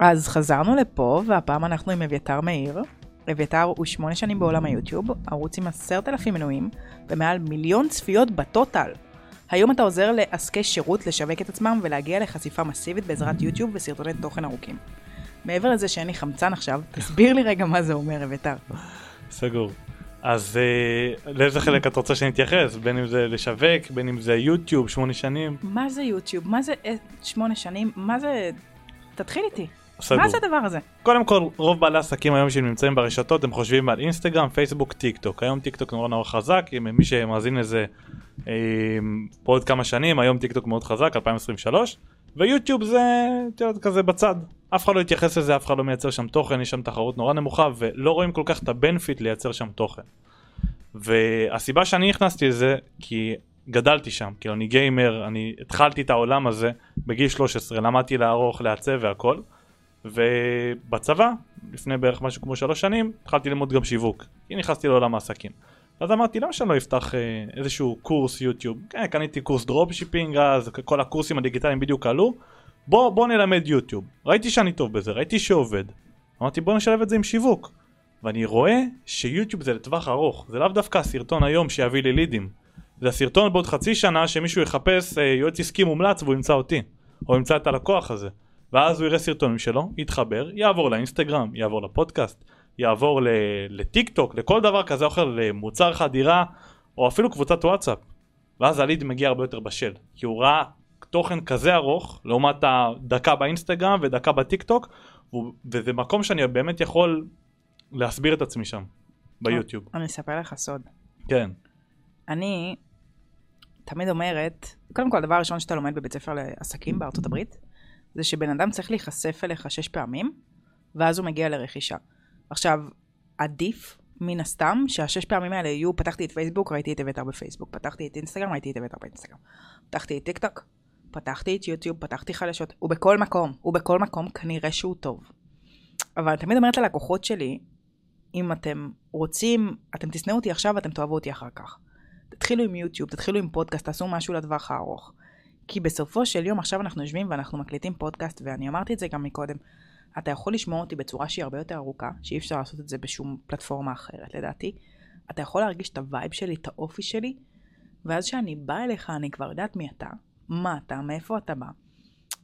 אז חזרנו לפה, והפעם אנחנו עם אביתר מאיר. אביתר הוא שמונה שנים בעולם היוטיוב, ערוץ עם עשרת אלפים מנויים, ומעל מיליון צפיות בטוטל. היום אתה עוזר לעסקי שירות לשווק את עצמם ולהגיע לחשיפה מסיבית בעזרת יוטיוב וסרטוני תוכן ארוכים. מעבר לזה שאין לי חמצן עכשיו, תסביר לי רגע מה זה אומר, אביתר. סגור. אז אה, לאיזה חלק את רוצה שנתייחס? בין אם זה לשווק, בין אם זה יוטיוב, שמונה שנים? מה זה יוטיוב? מה זה אה, שמונה שנים? מה זה... תתחיל איתי. סגור. מה זה הדבר הזה? קודם כל, רוב בעלי עסקים היום שנמצאים ברשתות, הם חושבים על אינסטגרם, פייסבוק, טיק טוק. היום טיק טוק נורא נורא חזק, אם מי שמאזין לזה אה, פה עוד כמה שנים, היום טיק טוק מאוד חזק, 2023, ויוטיוב זה יודעת, כזה בצד. אף אחד לא יתייחס לזה, אף אחד לא מייצר שם תוכן, יש שם תחרות נורא נמוכה, ולא רואים כל כך את ה benefit לייצר שם תוכן. והסיבה שאני נכנסתי לזה, כי גדלתי שם, כאילו אני גיימר, אני התחלתי את העולם הזה בגיל 13, למדתי לערוך, לעצב והכל. ובצבא, לפני בערך משהו כמו שלוש שנים, התחלתי ללמוד גם שיווק, כי נכנסתי לעולם העסקים. אז אמרתי, למה שאני לא אפתח אה, איזשהו קורס יוטיוב? כן, קניתי קורס dropshipping אז, כל הקורסים הדיגיטליים בדיוק עלו. בוא, בוא נלמד יוטיוב. ראיתי שאני טוב בזה, ראיתי שעובד. אמרתי, בוא נשלב את זה עם שיווק. ואני רואה שיוטיוב זה לטווח ארוך, זה לאו דווקא הסרטון היום שיביא לי לידים. זה הסרטון בעוד חצי שנה שמישהו יחפש אה, יועץ עסקי מומלץ והוא ימצא אותי. או ימצא את הלקוח הזה. ואז הוא יראה סרטונים שלו, יתחבר, יעבור לאינסטגרם, יעבור לפודקאסט, יעבור לטיק טוק, לכל דבר כזה או אחר, למוצר חדירה, או אפילו קבוצת וואטסאפ. ואז הליד מגיע הרבה יותר בשל, כי הוא ראה תוכן כזה ארוך, לעומת הדקה באינסטגרם ודקה בטיק טוק, וזה מקום שאני באמת יכול להסביר את עצמי שם, ביוטיוב. אני אספר לך סוד. כן. אני תמיד אומרת, קודם כל הדבר הראשון שאתה לומד בבית ספר לעסקים בארצות הברית, זה שבן אדם צריך להיחשף אליך שש פעמים, ואז הוא מגיע לרכישה. עכשיו, עדיף מן הסתם שהשש פעמים האלה יהיו, פתחתי את פייסבוק, ראיתי את אביתר בפייסבוק, פתחתי את אינסטגרם, ראיתי את אביתר באינסטגרם, פתחתי את טיק טוק, פתחתי את יוטיוב, פתחתי חדשות, הוא בכל מקום, הוא בכל מקום כנראה שהוא טוב. אבל אני תמיד אומרת ללקוחות שלי, אם אתם רוצים, אתם תשנאו אותי עכשיו ואתם תאהבו אותי אחר כך. תתחילו עם יוטיוב, תתחילו עם פודקאסט, תעשו משהו לטווח הארוך. כי בסופו של יום עכשיו אנחנו יושבים ואנחנו מקליטים פודקאסט, ואני אמרתי את זה גם מקודם, אתה יכול לשמוע אותי בצורה שהיא הרבה יותר ארוכה, שאי אפשר לעשות את זה בשום פלטפורמה אחרת לדעתי. אתה יכול להרגיש את ה vibe שלי, את האופי שלי, ואז כשאני באה אליך אני כבר יודעת מי אתה, מה אתה, מאיפה אתה בא.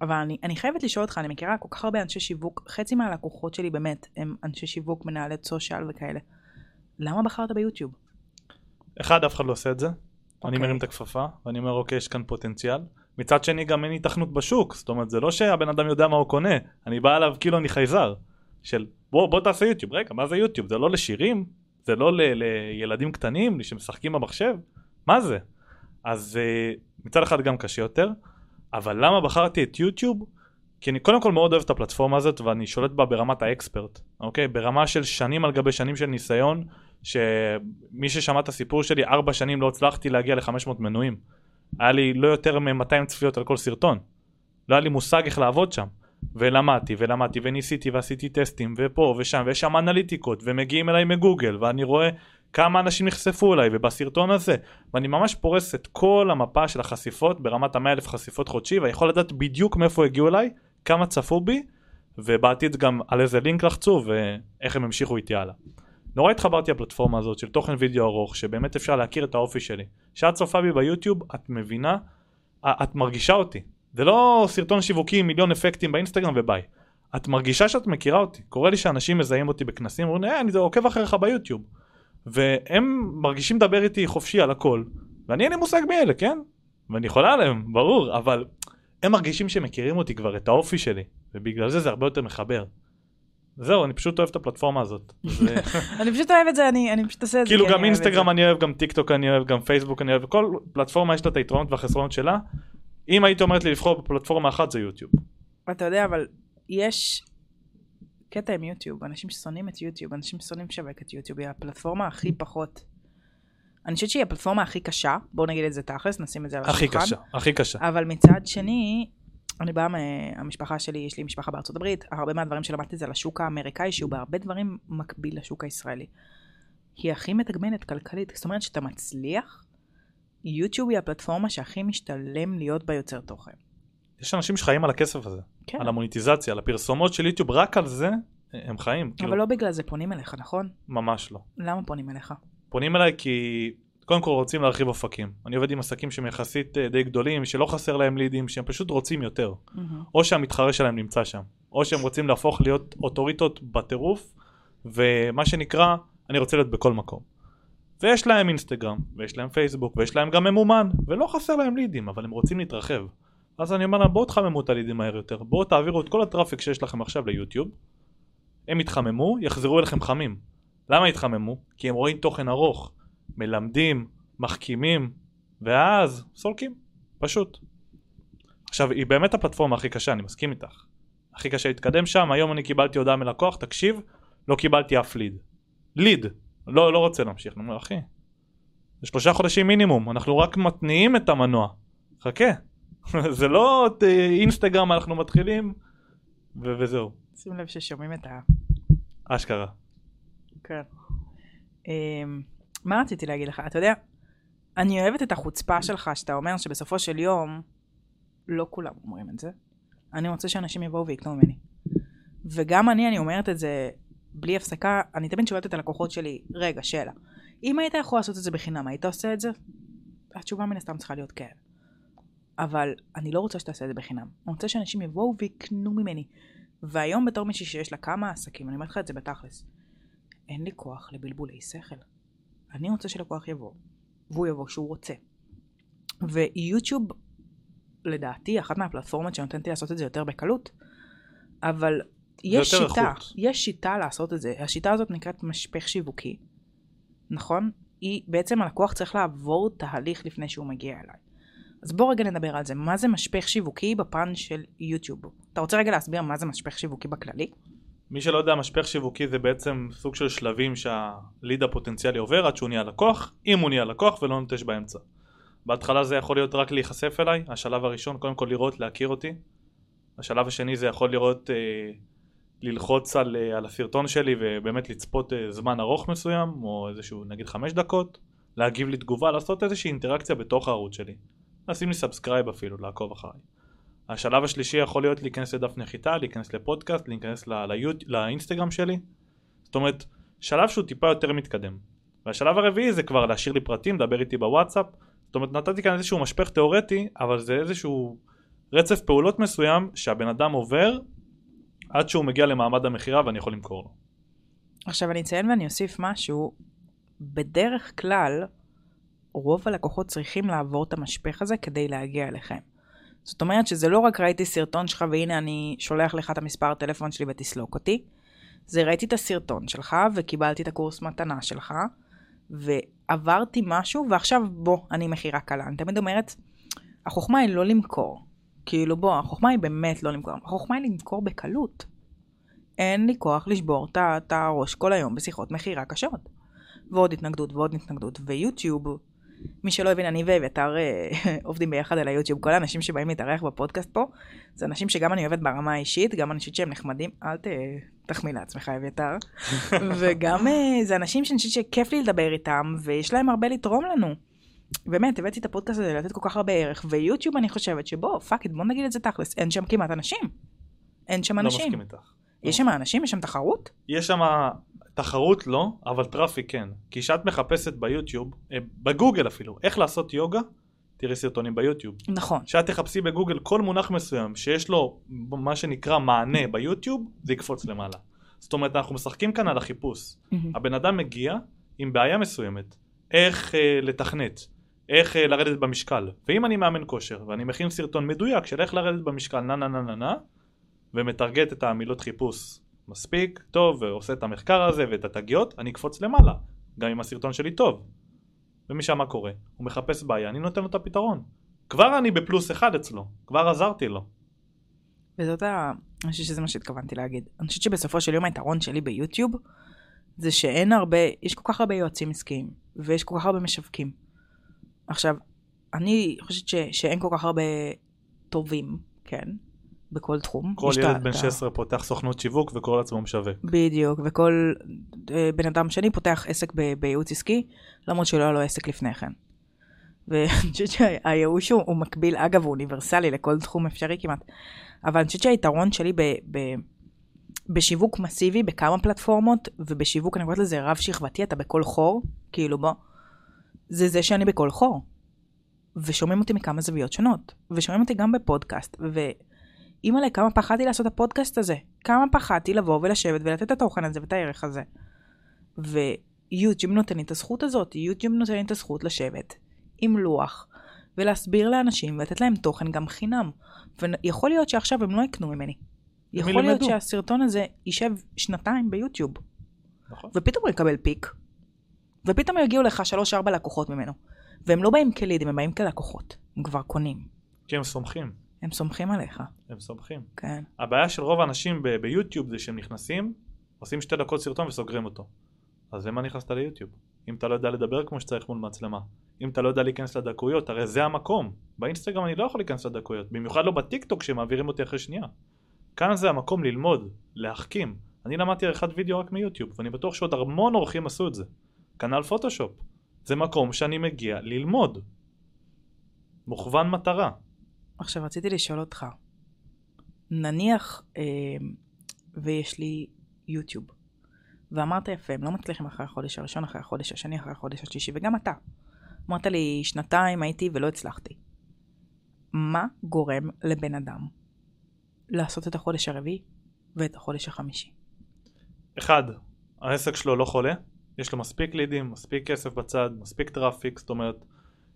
אבל אני, אני חייבת לשאול אותך, אני מכירה כל כך הרבה אנשי שיווק, חצי מהלקוחות שלי באמת הם אנשי שיווק, מנהלי סושיאל וכאלה. למה בחרת ביוטיוב? אחד, אף אחד לא עושה את זה. אני אוקיי. מרים את הכפפה, ואני אומר, אוקיי, יש כאן פוטנציאל. מצד שני, גם אין היתכנות בשוק. זאת אומרת, זה לא שהבן אדם יודע מה הוא קונה. אני בא אליו כאילו אני חייזר. של, בוא, בוא תעשה יוטיוב. רגע, מה זה יוטיוב? זה לא לשירים? זה לא ל- לילדים קטנים שמשחקים במחשב? מה זה? אז uh, מצד אחד גם קשה יותר, אבל למה בחרתי את יוטיוב? כי אני קודם כל מאוד אוהב את הפלטפורמה הזאת ואני שולט בה ברמת האקספרט, אוקיי? ברמה של שנים על גבי שנים של ניסיון, שמי ששמע את הסיפור שלי, ארבע שנים לא הצלחתי להגיע ל-500 מנויים. היה לי לא יותר מ-200 צפיות על כל סרטון. לא היה לי מושג איך לעבוד שם. ולמדתי ולמדתי וניסיתי ועשיתי טסטים ופה ושם ויש שם אנליטיקות ומגיעים אליי מגוגל ואני רואה כמה אנשים נחשפו אליי ובסרטון הזה ואני ממש פורס את כל המפה של החשיפות ברמת המאה אלף חשיפות חודשי ואני יכול לדעת בדיוק מאיפה הגיעו אליי, כמה צפו בי ובעתיד גם על איזה לינק לחצו ואיך הם המשיכו איתי הלאה. נורא התחברתי לפלטפורמה הזאת של תוכן וידאו ארוך שבאמת אפשר להכיר את האופי שלי. כשאת צופה בי ביוטיוב את מבינה, את מרגישה אותי. זה לא סרטון שיווקי עם מיליון אפקטים באינסטגרם וביי. את מרגישה שאת מכירה אותי. קורה לי שאנשים מזהים אותי בכנסים, אומרים, אה, אני עוקב אחריך ביוטיוב. והם מרגישים לדבר איתי חופשי על הכל, ואני אין לי מושג מי אלה, כן? ואני יכולה עליהם, ברור, אבל הם מרגישים שהם מכירים אותי כבר, את האופי שלי, ובגלל זה זה הרבה יותר מחבר. זהו, אני פשוט אוהב את הפלטפורמה הזאת. אני פשוט אוהבת את זה, אני, פשוט עושה את זה. כאילו גם אינסטגרם. אני אוהב, גם טיק טוק אני אוהב, גם פייסבוק אני אוהב, כל פלטפורמה יש לה את היתרונות והחסרונות שלה. אם היית אומרת לי לבחור בפלטפורמה אחת זה יוטיוב. אתה יודע, אבל יש קטע עם יוטיוב, אנשים ששונאים את יוטיוב, אנשים שונאים לשווק את יוטיוב, היא הפלטפורמה הכי פחות. אני חושבת שהיא הפלטפורמה הכי קשה, בואו נגיד את זה תכלס, נשים את זה על הכי השולחן. קשה, הכי קשה. אבל מצד שני, אני באה מהמשפחה שלי, יש לי משפחה בארצות הברית, הרבה מהדברים שלמדתי זה על השוק האמריקאי, שהוא בהרבה דברים מקביל לשוק הישראלי. היא הכי מתגמנת כלכלית, זאת אומרת שאתה מצליח, יוטיוב היא הפלטפורמה שהכי משתלם להיות בה יוצר תוכן. יש אנשים שחיים על הכסף הזה. כן. על המוניטיזציה, על הפרסומות של יוטיוב, רק על זה הם חיים. כאילו, אבל לא בגלל זה פונים אליך, נכון? ממש לא. למה פונים אליך? פונים אליי כי קודם כל רוצים להרחיב אופקים. אני עובד עם עסקים שהם יחסית אה, די גדולים, שלא חסר להם לידים, שהם פשוט רוצים יותר. מהמם. או שהמתחרה שלהם נמצא שם, או שהם רוצים להפוך להיות אוטוריטות בטירוף, ומה שנקרא, אני רוצה להיות בכל מקום. ויש להם אינסטגרם, ויש להם פייסבוק, ויש להם גם ממומן, ולא חסר להם לידים, אבל הם רוצים להתרחב. אז אני אומר להם, בואו תחממו את הלידים מהר יותר, בואו תעבירו את כל הטראפיק שיש לכם עכשיו ליוטיוב, הם יתחממו, יחזרו אליכם חמים. למה יתחממו? כי הם רואים תוכן ארוך, מלמדים, מחכימים, ואז סולקים, פשוט. עכשיו, היא באמת הפלטפורמה הכי קשה, אני מסכים איתך. הכי קשה להתקדם שם, היום אני קיבלתי הודעה מלקוח, תקשיב, לא קיבלתי אף ליד. ליד, לא, לא רוצה להמשיך. אני אומר, אחי, זה שלושה חודשים מינימום, אנחנו רק מתניעים את המנוע. חכה. זה לא אה, אינסטגרם, אנחנו מתחילים, ו- וזהו. שים לב ששומעים את ה... אשכרה. כן. מה רציתי להגיד לך? אתה יודע, אני אוהבת את החוצפה שלך, שאתה אומר שבסופו של יום, לא כולם אומרים את זה. אני רוצה שאנשים יבואו ויקנו ממני. וגם אני, אני אומרת את זה בלי הפסקה, אני תמיד שואלת את הלקוחות שלי, רגע, שאלה, אם היית יכול לעשות את זה בחינם, היית עושה את זה? התשובה מן הסתם צריכה להיות כן. אבל אני לא רוצה שתעשה את זה בחינם. אני רוצה שאנשים יבואו ויקנו ממני. והיום בתור מישהי שיש לה כמה עסקים, אני אומרת לך את זה בתכלס, אין לי כוח לבלבולי שכל. אני רוצה שלקוח יבוא, והוא יבוא כשהוא רוצה. ויוטיוב, לדעתי, אחת מהפלטפורמות שנותנת לי לעשות את זה יותר בקלות, אבל יש שיטה, איכות. יש שיטה לעשות את זה. השיטה הזאת נקראת משפך שיווקי, נכון? היא, בעצם הלקוח צריך לעבור תהליך לפני שהוא מגיע אליי. אז בוא רגע נדבר על זה. מה זה משפך שיווקי בפן של יוטיוב? אתה רוצה רגע להסביר מה זה משפך שיווקי בכללי? מי שלא יודע, משפך שיווקי זה בעצם סוג של שלבים שהליד הפוטנציאלי עובר עד שהוא נהיה לקוח, אם הוא נהיה לקוח ולא נוטש באמצע. בהתחלה זה יכול להיות רק להיחשף אליי, השלב הראשון, קודם כל לראות, להכיר אותי. השלב השני זה יכול לראות, אה, ללחוץ על, אה, על הסרטון שלי ובאמת לצפות אה, זמן ארוך מסוים, או איזשהו נגיד חמש דקות, להגיב לי תגובה, לעשות איזושהי אינטראקציה בתוך הערוץ שלי. לשים לי subscribe אפילו, לעקוב אחריי. השלב השלישי יכול להיות להיכנס לדף נחיתה, להיכנס לפודקאסט, להיכנס ל- ליוט... לאינסטגרם שלי. זאת אומרת, שלב שהוא טיפה יותר מתקדם. והשלב הרביעי זה כבר להשאיר לי פרטים, לדבר איתי בוואטסאפ. זאת אומרת, נתתי כאן איזשהו משפך תיאורטי, אבל זה איזשהו רצף פעולות מסוים שהבן אדם עובר עד שהוא מגיע למעמד המכירה ואני יכול למכור לו. עכשיו אני אציין ואני אוסיף משהו, בדרך כלל רוב הלקוחות צריכים לעבור את המשפך הזה כדי להגיע אליכם. זאת אומרת שזה לא רק ראיתי סרטון שלך והנה אני שולח לך את המספר טלפון שלי ותסלוק אותי, זה ראיתי את הסרטון שלך וקיבלתי את הקורס מתנה שלך ועברתי משהו ועכשיו בוא, אני מכירה קלה. אני תמיד אומרת, החוכמה היא לא למכור. כאילו בוא, החוכמה היא באמת לא למכור, החוכמה היא למכור בקלות. אין לי כוח לשבור את הראש כל היום בשיחות מכירה קשות. ועוד התנגדות ועוד התנגדות. ויוטיוב, מי שלא הבין, אני ואביתר אה, עובדים ביחד על היוטיוב. כל האנשים שבאים להתארח בפודקאסט פה, זה אנשים שגם אני אוהבת ברמה האישית, גם אנשים שהם נחמדים, אל ת... תחמיא לעצמך אביתר. וגם אה, זה אנשים שאני חושבת שכיף לי לדבר איתם, ויש להם הרבה לתרום לנו. באמת, הבאתי את הפודקאסט הזה לתת כל כך הרבה ערך, ויוטיוב אני חושבת שבוא, fuck it, בוא נגיד את זה תכלס, אין שם כמעט אנשים. אין שם לא אנשים. מסכים איתך. יש שם אנשים? יש שם תחרות? יש שם תחרות לא, אבל traffic כן. כי כשאת מחפשת ביוטיוב, אה, בגוגל אפילו, איך לעשות יוגה, תראי סרטונים ביוטיוב. נכון. כשאת תחפשי בגוגל כל מונח מסוים שיש לו מה שנקרא מענה ביוטיוב, זה יקפוץ למעלה. זאת אומרת, אנחנו משחקים כאן על החיפוש. הבן אדם מגיע עם בעיה מסוימת, איך אה, לתכנת, איך אה, לרדת במשקל. ואם אני מאמן כושר ואני מכין סרטון מדויק של איך לרדת במשקל נה נה נה נה נה, ומטרגט את המילות חיפוש מספיק, טוב, ועושה את המחקר הזה ואת התגיות, אני אקפוץ למעלה, גם אם הסרטון שלי טוב. ומשם מה קורה? הוא מחפש בעיה, אני נותן לו את הפתרון. כבר אני בפלוס אחד אצלו, כבר עזרתי לו. וזאת ה... אני חושבת שזה מה שהתכוונתי להגיד. אני חושבת שבסופו של יום היתרון שלי ביוטיוב, זה שאין הרבה, יש כל כך הרבה יועצים עסקיים, ויש כל כך הרבה משווקים. עכשיו, אני חושבת ש, שאין כל כך הרבה טובים, כן, בכל תחום. כל ילד בן את ה- 16 פותח סוכנות שיווק וקורא לעצמו משווק. בדיוק, וכל אה, בן אדם שני פותח עסק ב- בייעוץ עסקי, למרות שלא היה לו עסק לפני כן. ואני חושבת שהייאוש הוא, הוא מקביל, אגב, הוא אוניברסלי לכל תחום אפשרי כמעט. אבל אני חושבת שהיתרון שלי ב, ב, בשיווק מסיבי בכמה פלטפורמות, ובשיווק, אני קוראת לזה רב שכבתי, אתה בכל חור, כאילו בוא, זה זה שאני בכל חור. ושומעים אותי מכמה זוויות שונות, ושומעים אותי גם בפודקאסט, ואימא'לה, כמה פחדתי לעשות את הפודקאסט הזה, כמה פחדתי לבוא ולשבת ולתת את התוכן הזה ואת הערך הזה. ויוטיוב נותן לי את הזכות הזאת, יוטיוב נותן לי את הזכות לשבת עם לוח, ולהסביר לאנשים ולתת להם תוכן גם חינם. ויכול להיות שעכשיו הם לא יקנו ממני. יכול להיות ילמדו. שהסרטון הזה יישב שנתיים ביוטיוב, נכון. ופתאום הוא יקבל פיק, ופתאום יגיעו לך שלוש-ארבע לקוחות ממנו. והם לא באים כלידים, הם באים כלקוחות. הם כבר קונים. כי הם סומכים, הם סומכים עליך, הם סומכים. כן. הבעיה של רוב האנשים ב- ביוטיוב זה שהם נכנסים, עושים שתי דקות סרטון וסוגרים אותו. אז למה נכנסת ליוטיוב? אם אתה לא יודע לדבר כמו שצריך מול מצלמה, אם אתה לא יודע להיכנס לדקויות, הרי זה המקום. באינסטגרם אני לא יכול להיכנס לדקויות, במיוחד לא בטיקטוק שמעבירים אותי אחרי שנייה. כאן זה המקום ללמוד, להחכים. אני למדתי עריכת וידאו רק מיוטיוב, ואני בטוח שעוד המון אורחים עשו את זה. כנ"ל פוטושופ. זה מקום שאני מגיע ללמוד. מוכוון מטרה. עכשיו רציתי לשאול אותך, נניח אה, ויש לי יוטיוב, ואמרת יפה, הם לא מצליחים אחרי החודש הראשון, אחרי החודש השני, אחרי החודש השלישי, וגם אתה. אמרת לי, שנתיים הייתי ולא הצלחתי. מה גורם לבן אדם לעשות את החודש הרביעי ואת החודש החמישי? אחד, העסק שלו לא חולה, יש לו מספיק לידים, מספיק כסף בצד, מספיק traffic, זאת אומרת,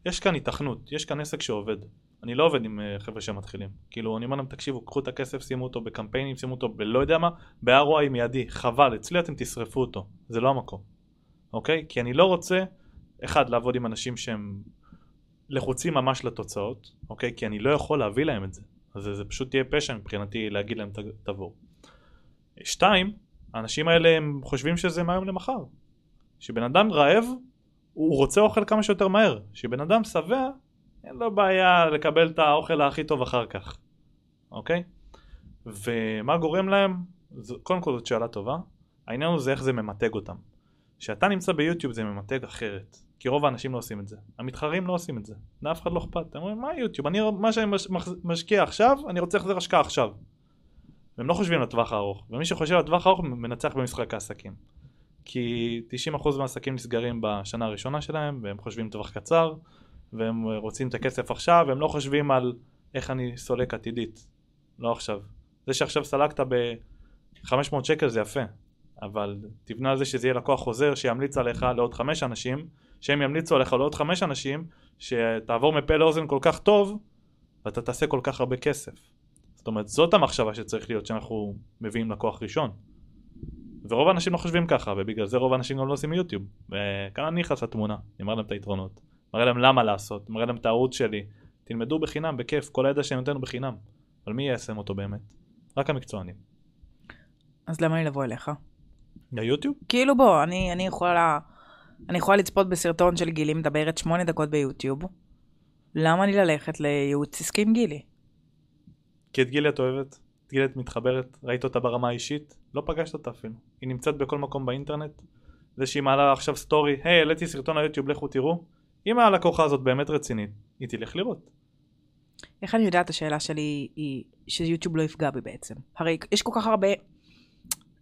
יש כאן היתכנות, יש כאן עסק שעובד. אני לא עובד עם uh, חבר'ה שמתחילים. כאילו, אני אומר להם, תקשיבו, קחו את הכסף, שימו אותו בקמפיינים, שימו אותו בלא יודע מה, ב-ROI מיידי, חבל, אצלי אתם תשרפו אותו, זה לא המקום, אוקיי? כי אני לא רוצה, אחד, לעבוד עם אנשים שהם לחוצים ממש לתוצאות, אוקיי? כי אני לא יכול להביא להם את זה. אז זה, זה פשוט תהיה פשע מבחינתי להגיד להם "ת- תבואו. שתיים, האנשים האלה הם חושבים שזה מהיום למחר. שבן אדם רעב, הוא רוצה אוכל כמה שיותר מהר. שבן אדם שבע, אין לו בעיה לקבל את האוכל הכי טוב אחר כך, אוקיי? ומה גורם להם? זו, קודם כל זאת שאלה טובה. העניין הוא זה איך זה ממתג אותם. כשאתה נמצא ביוטיוב זה ממתג אחרת. כי רוב האנשים לא עושים את זה. המתחרים לא עושים את זה. לאף אחד לא אכפת. הם אומרים, מה יוטיוב? אני, מה שאני מש, משקיע עכשיו, אני רוצה החזר השקעה עכשיו. והם לא חושבים לטווח הארוך. ומי שחושב לטווח הארוך מנצח במשחק העסקים. כי 90% מהעסקים נסגרים בשנה הראשונה שלהם, והם חושבים טווח קצר, והם רוצים את הכסף עכשיו, והם לא חושבים על איך אני סולק עתידית. לא עכשיו. זה שעכשיו סלקת ב-500 שקל זה יפה, אבל תבנה על זה שזה יהיה לקוח חוזר שימליץ עליך לעוד חמש אנשים, שהם ימליצו עליך לעוד חמש אנשים, שתעבור מפה לאוזן כל כך טוב, ואתה תעשה כל כך הרבה כסף. זאת אומרת, זאת המחשבה שצריך להיות שאנחנו מביאים לקוח ראשון. ורוב האנשים לא חושבים ככה, ובגלל זה רוב האנשים גם לא עושים יוטיוב. וכאן אני נכנס לתמונה, אני מראה להם את היתרונות, מראה להם למה לעשות, מראה להם את הערוץ שלי. תלמדו בחינם, בכיף, כל הידע שאני נותן הוא בחינם. אבל מי יישם אותו באמת? רק המקצוענים. אז למה לי לבוא אליך? היוטיוב? כאילו בוא, אני, אני יכולה... אני יכולה לצפות בסרטון של גילי מדברת שמונה דקות ביוטיוב. למה לי ללכת לייעוץ עסקי עם גילי? כי את גילי את אוהבת, את גילי את מתחברת, ראית אותה ברמה האישית, לא פגשת אותה אפילו. היא נמצאת בכל מקום באינטרנט. זה שהיא מעלה עכשיו סטורי, היי, העליתי סרטון ליוטיוב, לכו תראו. אם הלקוחה הזאת באמת רצינית, היא תלך לראות. איך אני יודעת השאלה שלי היא שיוטיוב לא יפגע בי בעצם? הרי יש כל כך הרבה...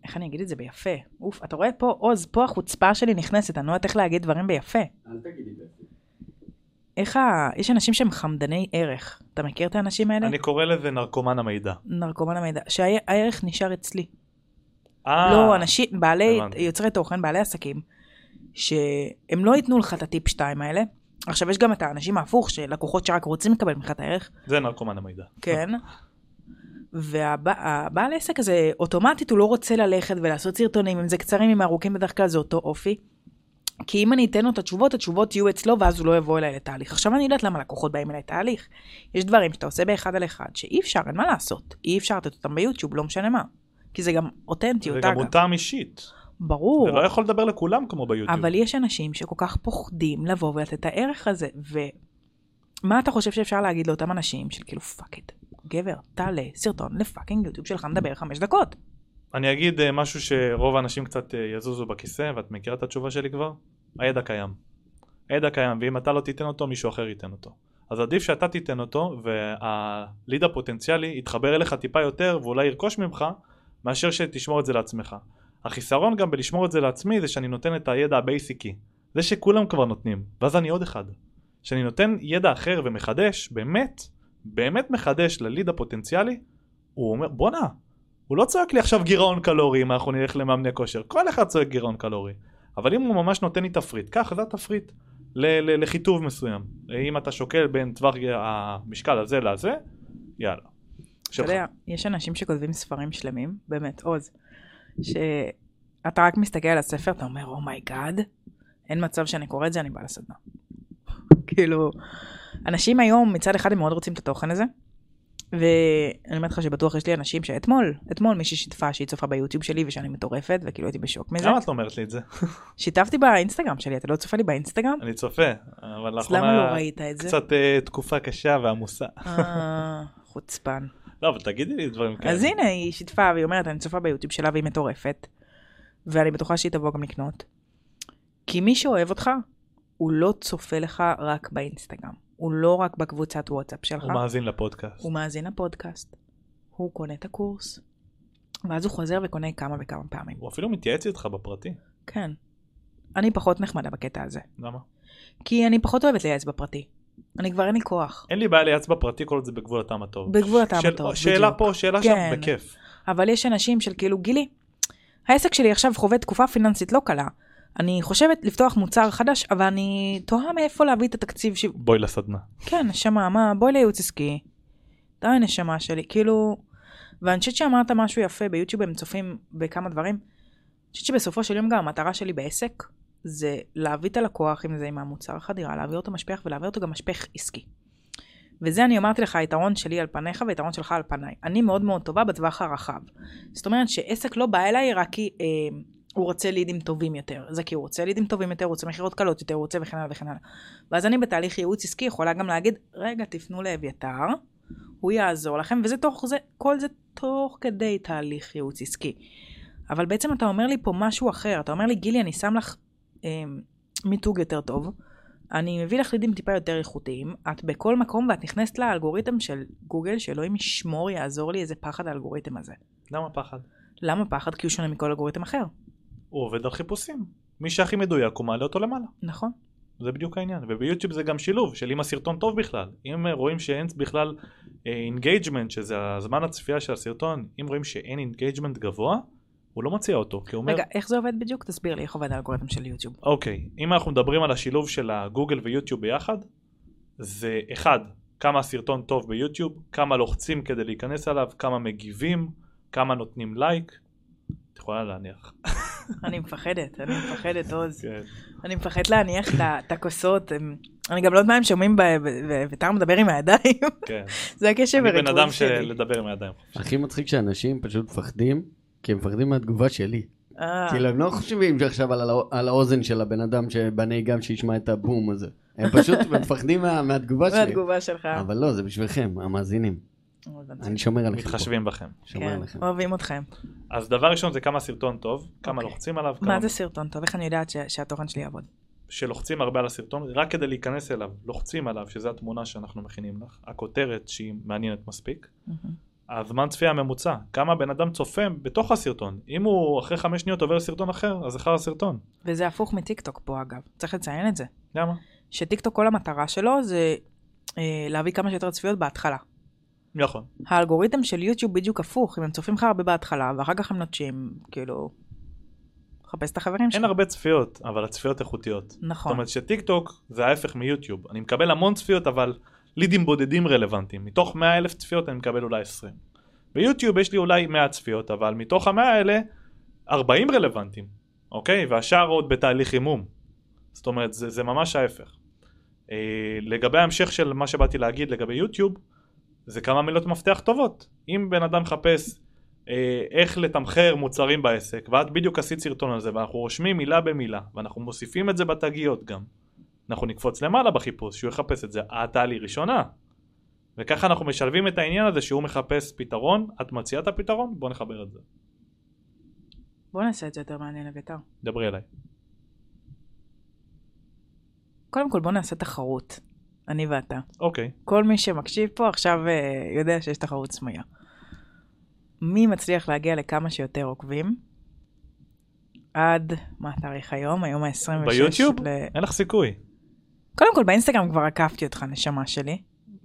איך אני אגיד את זה ביפה? אוף, אתה רואה פה, עוז, פה החוצפה שלי נכנסת, אני לא יודעת איך להגיד דברים ביפה. אל תגידי באפי. איך ה... יש אנשים שהם חמדני ערך. אתה מכיר את האנשים האלה? אני קורא לזה נרקומן המידע. נרקומן המידע. שהערך נשאר אצלי. אה, לא, אנשים, בעלי, הבנתי. יוצרי תוכן, בעלי עסקים, שהם לא ייתנו לך את הטיפ 2 האלה. עכשיו, יש גם את האנשים ההפוך, שלקוחות שרק רוצים לקבל ממך את הערך, זה נרקומן המידע. כן. והבעל עסק הזה, אוטומטית הוא לא רוצה ללכת ולעשות סרטונים, אם זה קצרים, אם ארוכים, בדרך כלל זה אותו אופי. כי אם אני אתן לו את התשובות, התשובות יהיו אצלו, ואז הוא לא יבוא אליי לתהליך. עכשיו אני יודעת למה לקוחות באים אליי לתהליך. יש דברים שאתה עושה באחד על אחד, שאי אפשר, אין מה לעשות. אי אפשר לתת אותם ביוטיוב, לא משנה מה. כי זה גם אותנטיות, זה גם אגב. מותאם אישית. ברור. זה לא יכול לדבר לכולם כמו ביוטיוב. אבל יש אנשים שכל כך פוחדים לבוא ולתת את הערך הזה, ומה אתה חושב שאפשר להגיד לאותם אנשים של כאילו fuck it, גבר, תעלה סרטון ל fucking יוטיוב שלך מדבר חמש דקות. אני אגיד אה, משהו שרוב האנשים קצת אה, יזוזו בכיסא, ואת מכירה את התשובה שלי כבר? הידע קיים. הידע קיים, ואם אתה לא תיתן אותו, מישהו אחר ייתן אותו. אז עדיף שאתה תיתן אותו, והליד הפוטנציאלי יתחבר אליך טיפה יותר, ואולי ירכוש ממך, מאשר שתשמור את זה לעצמך. החיסרון גם בלשמור את זה לעצמי, זה שאני נותן את הידע הבייסיקי. זה שכולם כבר נותנים, ואז אני עוד אחד. כשאני נותן ידע אחר ומחדש, באמת, באמת מחדש לליד הפוטנציאלי, הוא אומר, בואנה, הוא לא צועק לי עכשיו גירעון קלורי אם אנחנו נלך למאמני כושר, כל אחד צועק גירעון קלורי. אבל אם הוא ממש נותן לי תפריט, קח, זה התפריט לחיטוב מסוים. אם אתה שוקל בין טווח המשקל הזה לזה, יאללה. אתה. יודע, יש אנשים שכותבים ספרים שלמים, באמת, עוז, שאתה רק מסתכל על הספר, אתה אומר, oh my God, אין מצב שאני קורא את זה, אני בא לסדנה. כאילו, אנשים היום, מצד אחד הם מאוד רוצים את התוכן הזה, ואני אומרת לך שבטוח יש לי אנשים שאתמול, אתמול מישהי שיתפה שהיא צופה ביוטיוב שלי ושאני מטורפת, וכאילו הייתי בשוק מזה. למה את לא אומרת לי את זה? שיתפתי באינסטגרם שלי, אתה לא צופה לי באינסטגרם? אני צופה, אבל אז למה לא לאחרונה ראית את זה? קצת אה, תקופה קשה ועמוסה. אה, חוצפן. לא, אבל תגידי לי דברים כאלה. אז הנה, היא שיתפה, והיא אומרת, אני צופה ביוטיוב שלה והיא מטורפת, ואני בטוחה שהיא תבוא גם לקנות. כי מי שאוהב אותך, הוא לא צופה לך רק באינסטגרם. הוא לא רק בקבוצת וואטסאפ שלך, הוא מאזין לפודקאסט. הוא מאזין לפודקאסט, הוא קונה את הקורס, ואז הוא חוזר וקונה כמה וכמה פעמים. הוא אפילו מתייעץ איתך בפרטי. כן. אני פחות נחמדה בקטע הזה. למה? כי אני פחות אוהבת לייעץ בפרטי. אני כבר אין לי כוח. אין לי בעיה לייעץ בפרטי כל עוד זה בגבול הטעם הטוב. בגבול הטעם הטוב, שאלה בדיוק. פה, שאלה שם, כן. בכיף. אבל יש אנשים של כאילו, גילי, העסק שלי עכשיו חווה תקופה פיננסית לא קלה. אני חושבת לפתוח מוצר חדש, אבל אני תוהה מאיפה להביא את התקציב ש... בואי לסדנה. כן, נשמה, מה, בואי לייעוץ עסקי. די, נשמה שלי, כאילו... ואני חושבת שאמרת משהו יפה, ביוטיוב הם צופים בכמה דברים. אני חושבת שבסופו של יום גם המטרה שלי בעסק, זה להביא את הלקוח, אם זה עם המוצר החדירה, להעביר אותו משפך ולהעביר אותו גם משפך עסקי. וזה אני אמרתי לך, היתרון שלי על פניך והיתרון שלך על פניי. אני מאוד מאוד טובה בטווח הרחב. זאת אומרת שעסק לא בא אליי רק כי אה, הוא רוצה לידים טובים יותר. זה כי הוא רוצה לידים טובים יותר, הוא רוצה מכירות קלות יותר, הוא רוצה וכן הלאה וכן הלאה. ואז אני בתהליך ייעוץ עסקי יכולה גם להגיד, רגע, תפנו לאביתר, הוא יעזור לכם, וזה תוך זה, כל זה תוך כדי תהליך ייעוץ עסקי. אבל בעצם אתה אומר לי פה משהו אחר, אתה אומר לי, גילי, אני שם לך מיתוג יותר טוב, אני מביא לך לידים טיפה יותר איכותיים, את בכל מקום ואת נכנסת לאלגוריתם של גוגל, שאלוהים ישמור, יעזור לי איזה פחד האלגוריתם הזה. למה פחד? למה פחד? כי הוא שונה מכל אלגוריתם אחר. הוא עובד על חיפושים. מי שהכי מדויק הוא מעלה אותו למעלה. נכון. זה בדיוק העניין. וביוטיוב זה גם שילוב של אם הסרטון טוב בכלל. אם אה, רואים שאין בכלל engagement, שזה הזמן הצפייה של הסרטון, אם רואים שאין engagement גבוה, הוא לא מציע אותו. כי הוא אומר, רגע, איך זה עובד בדיוק? תסביר לי איך עובד האלגוריתם של יוטיוב. אוקיי, אם אנחנו מדברים על השילוב של הגוגל ויוטיוב ביחד, זה אחד, כמה הסרטון טוב ביוטיוב, כמה לוחצים כדי להיכנס אליו, כמה מגיבים, כמה נותנים לייק. את יכולה להניח. אני מפחדת, אני מפחדת, עוז. כן. אני מפחדת להניח את הכוסות. אני גם לא יודעת מה הם שומעים, ב- ו- ו- ותר מדבר עם הידיים. כן. זה הקשב אני בן אדם שלי. של לדבר עם הידיים. הכי מצחיק שאנשים פשוט מפחדים, כי הם מפחדים מהתגובה שלי. אה, כאילו הם לא חושבים עכשיו על האוזן של הבן אדם שבנהיגה שישמע את הבום הזה. הם פשוט מפחדים מה- מהתגובה שלי. מהתגובה שלך. אבל לא, זה בשבילכם, המאזינים. אני שומר עליכם. מתחשבים בכם. שומר כן, עליכם. אוהבים אתכם. אז דבר ראשון זה כמה סרטון טוב, כמה אוקיי. לוחצים עליו, מה זה סרטון טוב? איך אני יודעת ש- שהתוכן שלי יעבוד? שלוחצים הרבה על הסרטון, רק כדי להיכנס אליו, לוחצים עליו, שזה התמונה שאנחנו מכינים לך, הכותרת שהיא מעניינת מספיק, מהמם. הזמן צפייה הממוצע, כמה בן אדם צופה בתוך הסרטון, אם הוא אחרי חמש שניות עובר לסרטון אחר, אז זה חרא סרטון. וזה הפוך מטיקטוק פה אגב, צריך לציין את זה. למה? שטיקטוק כל המטרה שלו זה אה, להביא כמה שיותר צפיות בהתחלה. נכון. האלגוריתם של יוטיוב בדיוק הפוך, אם הם צופים לך הרבה בהתחלה ואחר כך הם נוטשים, כאילו, חפש את החברים שלך. אין הרבה צפיות, אבל הצפיות איכותיות. זאת נכון, אומרת שטיק טוק זה ההפך מיוטיוב. אני מקבל המון צפיות, אבל לידים בודדים רלוונטיים. מתוך 100 אלף צפיות אני מקבל אולי 20. ביוטיוב יש לי אולי 100 צפיות, אבל מתוך המאה האלה 40 רלוונטיים, אוקיי? והשאר עוד בתהליך חימום. זאת אומרת, זה, זה ממש ההפך. אה, לגבי ההמשך של מה שבאתי להגיד לגבי יוטיוב, זה כמה מילות מפתח טובות. אם בן אדם מחפש אה, איך לתמחר מוצרים בעסק, ואת בדיוק עשית סרטון על זה, ואנחנו רושמים מילה במילה, ואנחנו מוסיפים את זה בתגיות גם. אנחנו נקפוץ למעלה בחיפוש, שהוא יחפש את זה, את תעלי ראשונה. וככה אנחנו משלבים את העניין הזה שהוא מחפש פתרון, את מציעה את הפתרון, בוא נחבר את זה. בוא נעשה את זה יותר מעניין אביתר. דברי אליי. קודם כל בוא נעשה תחרות, אני ואתה. אוקיי. כל מי שמקשיב פה עכשיו אה, יודע שיש תחרות סמויה. מי מצליח להגיע לכמה שיותר עוקבים? עד, מה התאריך היום? היום ה-26. ביוטיוב? ל... אין לך סיכוי. קודם כל באינסטגרם כבר עקפתי אותך, נשמה שלי.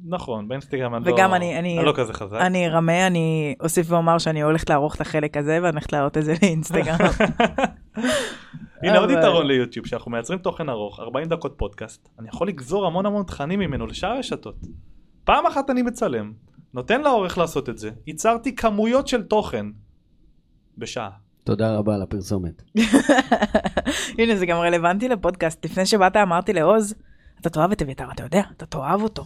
נכון, באינסטגרם אני לא... וגם אני- אני- אני לא כזה חזק. אני ארמה, אני אוסיף ואומר שאני הולכת לערוך את החלק הזה ואני הולכת להעלות את זה לאינסטגרם. הנה עוד יתרון ליוטיוב, שאנחנו מייצרים תוכן ארוך, 40 דקות פודקאסט, אני יכול לגזור המון המון תכנים ממנו לשאר הרשתות. פעם אחת אני מצלם, נותן לעורך לעשות את זה, ייצרתי כמויות של תוכן בשעה. תודה רבה על הפרסומת. הנה זה גם רלוונטי לפודקאסט. לפני שבאת אמרתי לעוז, אתה תאהב את אביתר, אתה יודע, אתה תאהב אותו.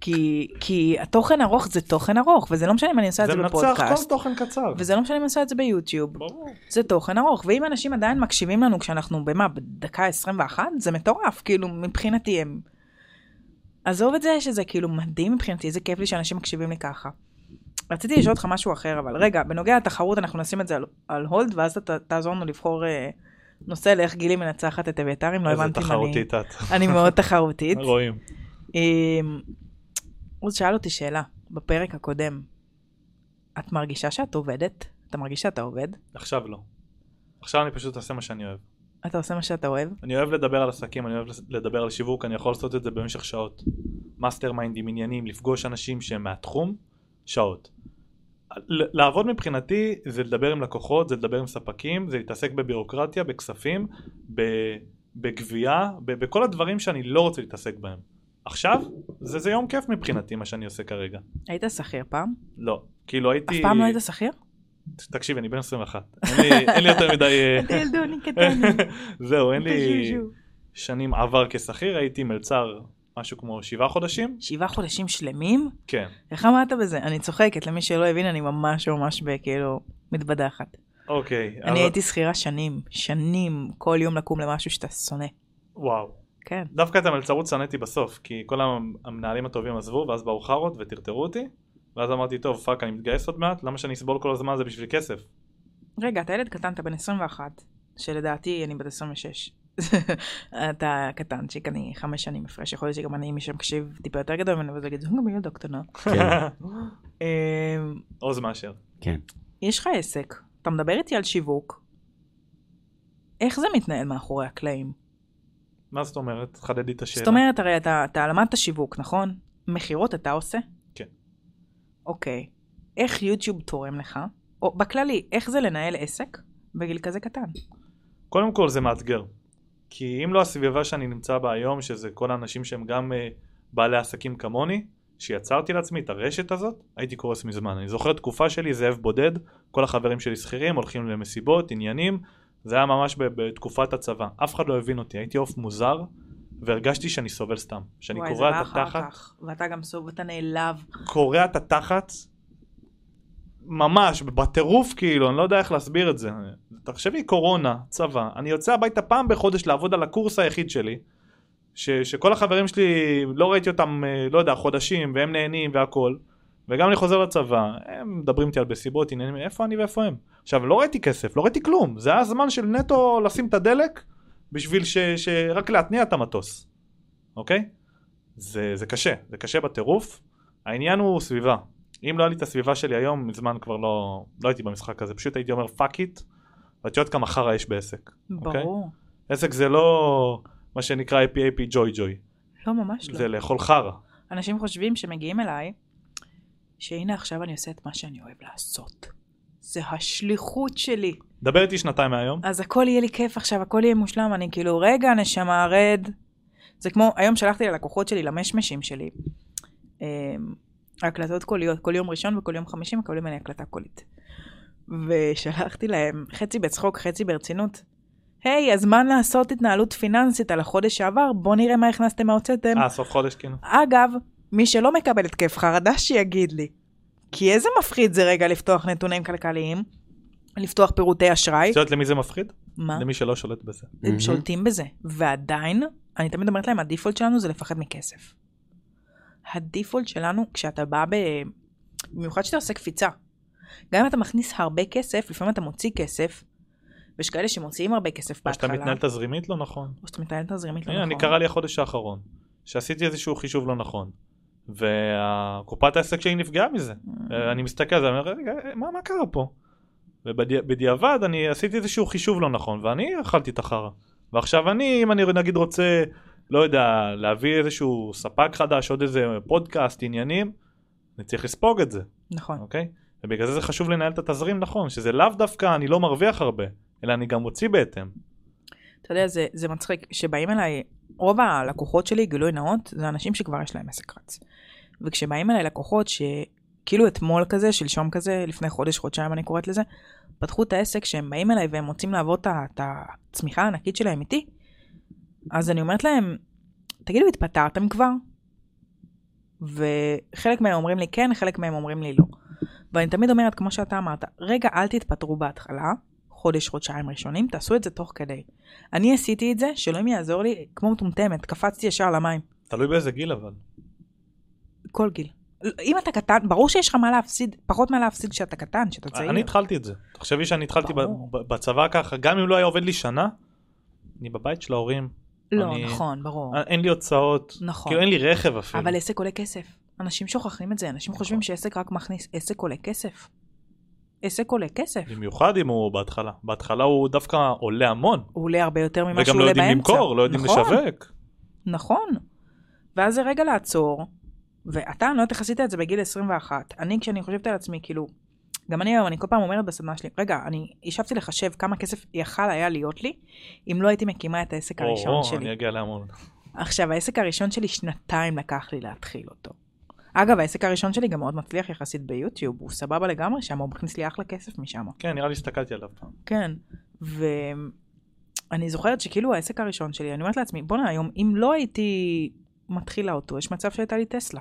כי, כי התוכן ארוך זה תוכן ארוך, וזה לא משנה אם אני עושה את זה זה מנצח כל בפודקאסט. תוכן קצר. וזה לא משנה אם אני עושה את זה ביוטיוב. ברור. זה תוכן ארוך, ואם אנשים עדיין מקשיבים לנו כשאנחנו במה, בדקה 21, זה מטורף, כאילו מבחינתי הם... עזוב את זה שזה כאילו מדהים מבחינתי, איזה כיף לי שאנשים מקשיבים לי ככה. רציתי לשאול אותך משהו אחר, אבל רגע, בנוגע לתחרות אנחנו נשים את זה על, על הולד, ואז אתה תעזור לנו לבחור אה, נושא לאיך גילי מנצחת את אביתר, אם לא איזה הבנתי מה אני... תחרותית את. אני מאוד תחרותית. רואים. אמ, עוז שאל אותי שאלה, בפרק הקודם, את מרגישה שאת עובדת? אתה מרגיש שאתה עובד? עכשיו לא. עכשיו אני פשוט עושה מה שאני אוהב. אתה עושה מה שאתה אוהב? אני אוהב לדבר על עסקים, אני אוהב לדבר על שיווק, אני יכול לעשות את זה במשך שעות. mastermind ים, עניינים, לפגוש אנשים שהם מהתחום, שעות. לעבוד מבחינתי זה לדבר עם לקוחות, זה לדבר עם ספקים, זה להתעסק בבירוקרטיה, בכספים, בגבייה, בכל הדברים שאני לא רוצה להתעסק בהם. עכשיו, זה, זה יום כיף מבחינתי מה שאני עושה כרגע. היית שכיר פעם? לא, כאילו הייתי... אף פעם לא היית שכיר? תקשיב, אני בן 21. אין לי, אין לי יותר מדי... אה. זהו, אין לי. שנים עבר כשכיר, הייתי מלצר משהו כמו שבעה חודשים. שבעה חודשים שלמים? כן. איך עמדת בזה? אני צוחקת, למי שלא הבין, אני ממש ממש בכאילו מתבדחת. אוקיי. אני אבל- הייתי שכירה שנים, שנים, כל יום לקום למשהו שאתה שונא. וואו. כן. דווקא את המלצרות שנאתי בסוף, כי כל המ- המנהלים הטובים עזבו, ואז באו חארות וטרטרו אותי, ואז אמרתי, טוב, fuck, אני מתגייס עוד מעט, למה שאני אסבול כל הזמן הזה בשביל כסף? רגע, אתה ילד קטן, אתה בן 21, שלדעתי אני בת 26. אתה קטנצ'יק, אני חמש שנים הפרש, יכול להיות שגם אני, מי שמקשיב טיפה יותר גדול ממנו, וזה יגיד, גם ילדה קטנה. כן, אמ, עוז מאשר. כן. יש לך עסק, אתה מדבר איתי על שיווק, איך זה מתנהל מאחורי הקלעים? מה זאת אומרת? תחדדי את השאלה. זאת אומרת, הרי אתה, אתה למדת שיווק, נכון? מכירות אתה עושה? כן. אוקיי. איך יוטיוב תורם לך? או בכללי, איך זה לנהל עסק בגיל כזה קטן? קודם כל זה מאתגר. כי אם לא הסביבה שאני נמצא בה היום, שזה כל האנשים שהם גם uh, בעלי עסקים כמוני, שיצרתי לעצמי את הרשת הזאת, הייתי קורס מזמן. אני זוכר תקופה שלי, זאב בודד, כל החברים שלי שכירים, הולכים למסיבות, עניינים, זה היה ממש בתקופת הצבא. אף אחד לא הבין אותי, הייתי עוף מוזר, והרגשתי שאני סובל סתם. שאני קורע את התחת, כך, ואתה גם סוב, אתה נעלב. קורע את התחת, ממש, בטירוף כאילו, אני לא יודע איך להסביר את זה. תחשבי, קורונה, צבא, אני יוצא הביתה פעם בחודש לעבוד על הקורס היחיד שלי, ש, שכל החברים שלי, לא ראיתי אותם, אה, לא יודע, חודשים, והם נהנים והכל, וגם אני חוזר לצבא, הם מדברים איתי על מסיבות, עניינים, איפה אני ואיפה הם? עכשיו, לא ראיתי כסף, לא ראיתי כלום, זה היה זמן של נטו לשים את הדלק, בשביל ש, ש, רק להתניע את המטוס, אוקיי? זה, זה קשה, זה קשה בטירוף. העניין הוא סביבה. אם לא היה לי את הסביבה שלי היום, מזמן כבר לא, לא הייתי במשחק הזה, פשוט הייתי אומר fuck it, ואת יודעת כמה חרא יש בעסק. אוקיי? ברור. עסק זה לא מה שנקרא אפי ג'וי ג'וי, לא, ממש לא. זה לאכול חרא. אנשים חושבים שמגיעים אליי, שהנה עכשיו אני עושה את מה שאני אוהב לעשות. זה השליחות שלי. דבר איתי שנתיים מהיום, אז הכל יהיה לי כיף עכשיו, הכל יהיה מושלם, אני כאילו, רגע, נשמה, רד. זה כמו, היום שלחתי ללקוחות שלי, למשמשים שלי, אמ, הקלטות קוליות, כל יום ראשון וכל יום חמישי מקבלים ממני הקלטה קולית. ושלחתי להם, חצי בצחוק, חצי ברצינות, היי, הזמן לעשות התנהלות פיננסית על החודש שעבר, בוא נראה מה הכנסתם, מה הוצאתם. אה סוף חודש כאילו, אגב, מי שלא מקבל התקף חרדה, שיגיד לי. כי איזה מפחיד זה רגע לפתוח נתונים כלכליים, לפתוח פירוטי אשראי. את יודעת למי זה מפחיד? מה? למי שלא שולט בזה. הם. שולטים בזה. ועדיין, אני תמיד אומרת להם, הדיפולט שלנו זה לפחד מכסף. הדיפולט שלנו, כשאתה בא ב... במיוחד כשאתה עושה קפיצה. גם אם אתה מכניס הרבה כסף, לפעמים אתה מוציא כסף, ויש כאלה שמוציאים הרבה כסף או שאתה בהתחלה. מתנהל תזרימית לא נכון. או שאתה מתנהל תזרימית לא נכון. אני קרה לי החודש האחרון, שעשיתי איזשהו חישוב לא נכון, והקופת העסק שלי נפגעה מזה. Mm. אה, אני מסתכל על זה, אני אומר, רגע, מה, קרה פה? ובדיעבד אני עשיתי איזשהו חישוב לא נכון, ואני אכלתי את החרא. ועכשיו אני, אם אני נגיד רוצה, לא יודע, להביא איזשהו ספק חדש, עוד איזה פודקאסט, עניינים, אני צריך לספוג את זה, נכון. אוקיי? ובגלל זה זה חשוב לנהל את התזרים נכון, שזה לאו דווקא אני לא מרוויח הרבה, אלא אני גם מוציא בהתאם. אתה יודע, זה, זה מצחיק, שבאים אליי, רוב הלקוחות שלי, גילוי נאות, זה אנשים שכבר יש להם עסק רץ. וכשבאים אליי לקוחות שכאילו אתמול כזה, שלשום כזה, לפני חודש, חודשיים אני קוראת לזה, פתחו את העסק שהם באים אליי והם רוצים לעבוד את הצמיחה הענקית שלהם איתי, אז אני אומרת להם, תגידו, התפטרתם כבר? וחלק מהם אומרים לי כן, חלק מהם אומרים לי לא. ואני תמיד אומרת, כמו שאתה אמרת, רגע, אל תתפטרו בהתחלה, חודש, חודשיים ראשונים, תעשו את זה תוך כדי. אני עשיתי את זה, שאלוהים יעזור לי, כמו מטומטמת, קפצתי ישר למים. תלוי באיזה גיל אבל. כל גיל. אם אתה קטן, ברור שיש לך מה להפסיד, פחות מה להפסיד כשאתה קטן, כשאתה צעיר. אני התחלתי את זה. תחשבי שאני התחלתי ברור. בצבא ככה, גם אם לא היה עובד לי שנה, אני בבית של ההורים, לא, אני- נכון, ברור. אין לי הוצאות, נכון. כאילו אין לי רכב אפילו. אבל עסק עולה כסף. אנשים שוכחים את זה, אנשים חושבים שעסק רק מכניס, עסק עולה כסף. עסק עולה כסף. במיוחד אם הוא בהתחלה. בהתחלה הוא דווקא עולה המון. הוא עולה הרבה יותר ממה וגם שהוא לא עולה יודעים באמצע. למכור, לא יודעים נכון, לשווק. נכון. ואז זה רגע לעצור, ואתה, אני לא יודעת איך עשית את זה בגיל 21. אני, כשאני חושבת על עצמי, כאילו, גם אני היום, אני כל פעם אומרת בסדנה שלי, רגע, אני ישבתי לחשב כמה כסף יכל היה להיות לי, אם לא הייתי מקימה את העסק הראשון או, שלי. אני אגיע להמון. עכשיו, העסק הראשון שלי שנתיים לקח לי להתחיל אותו. אגב, העסק הראשון שלי גם מאוד מצליח יחסית ביוטיוב, הוא סבבה לגמרי שם, הוא מכניס לי אחלה כסף משם. כן, נראה לי הסתכלתי עליו פעם. כן, ואני זוכרת שכאילו העסק הראשון שלי, אני אומרת לעצמי, בואנה היום, אם לא הייתי מתחילה אותו, יש מצב שהייתה לי טסלה.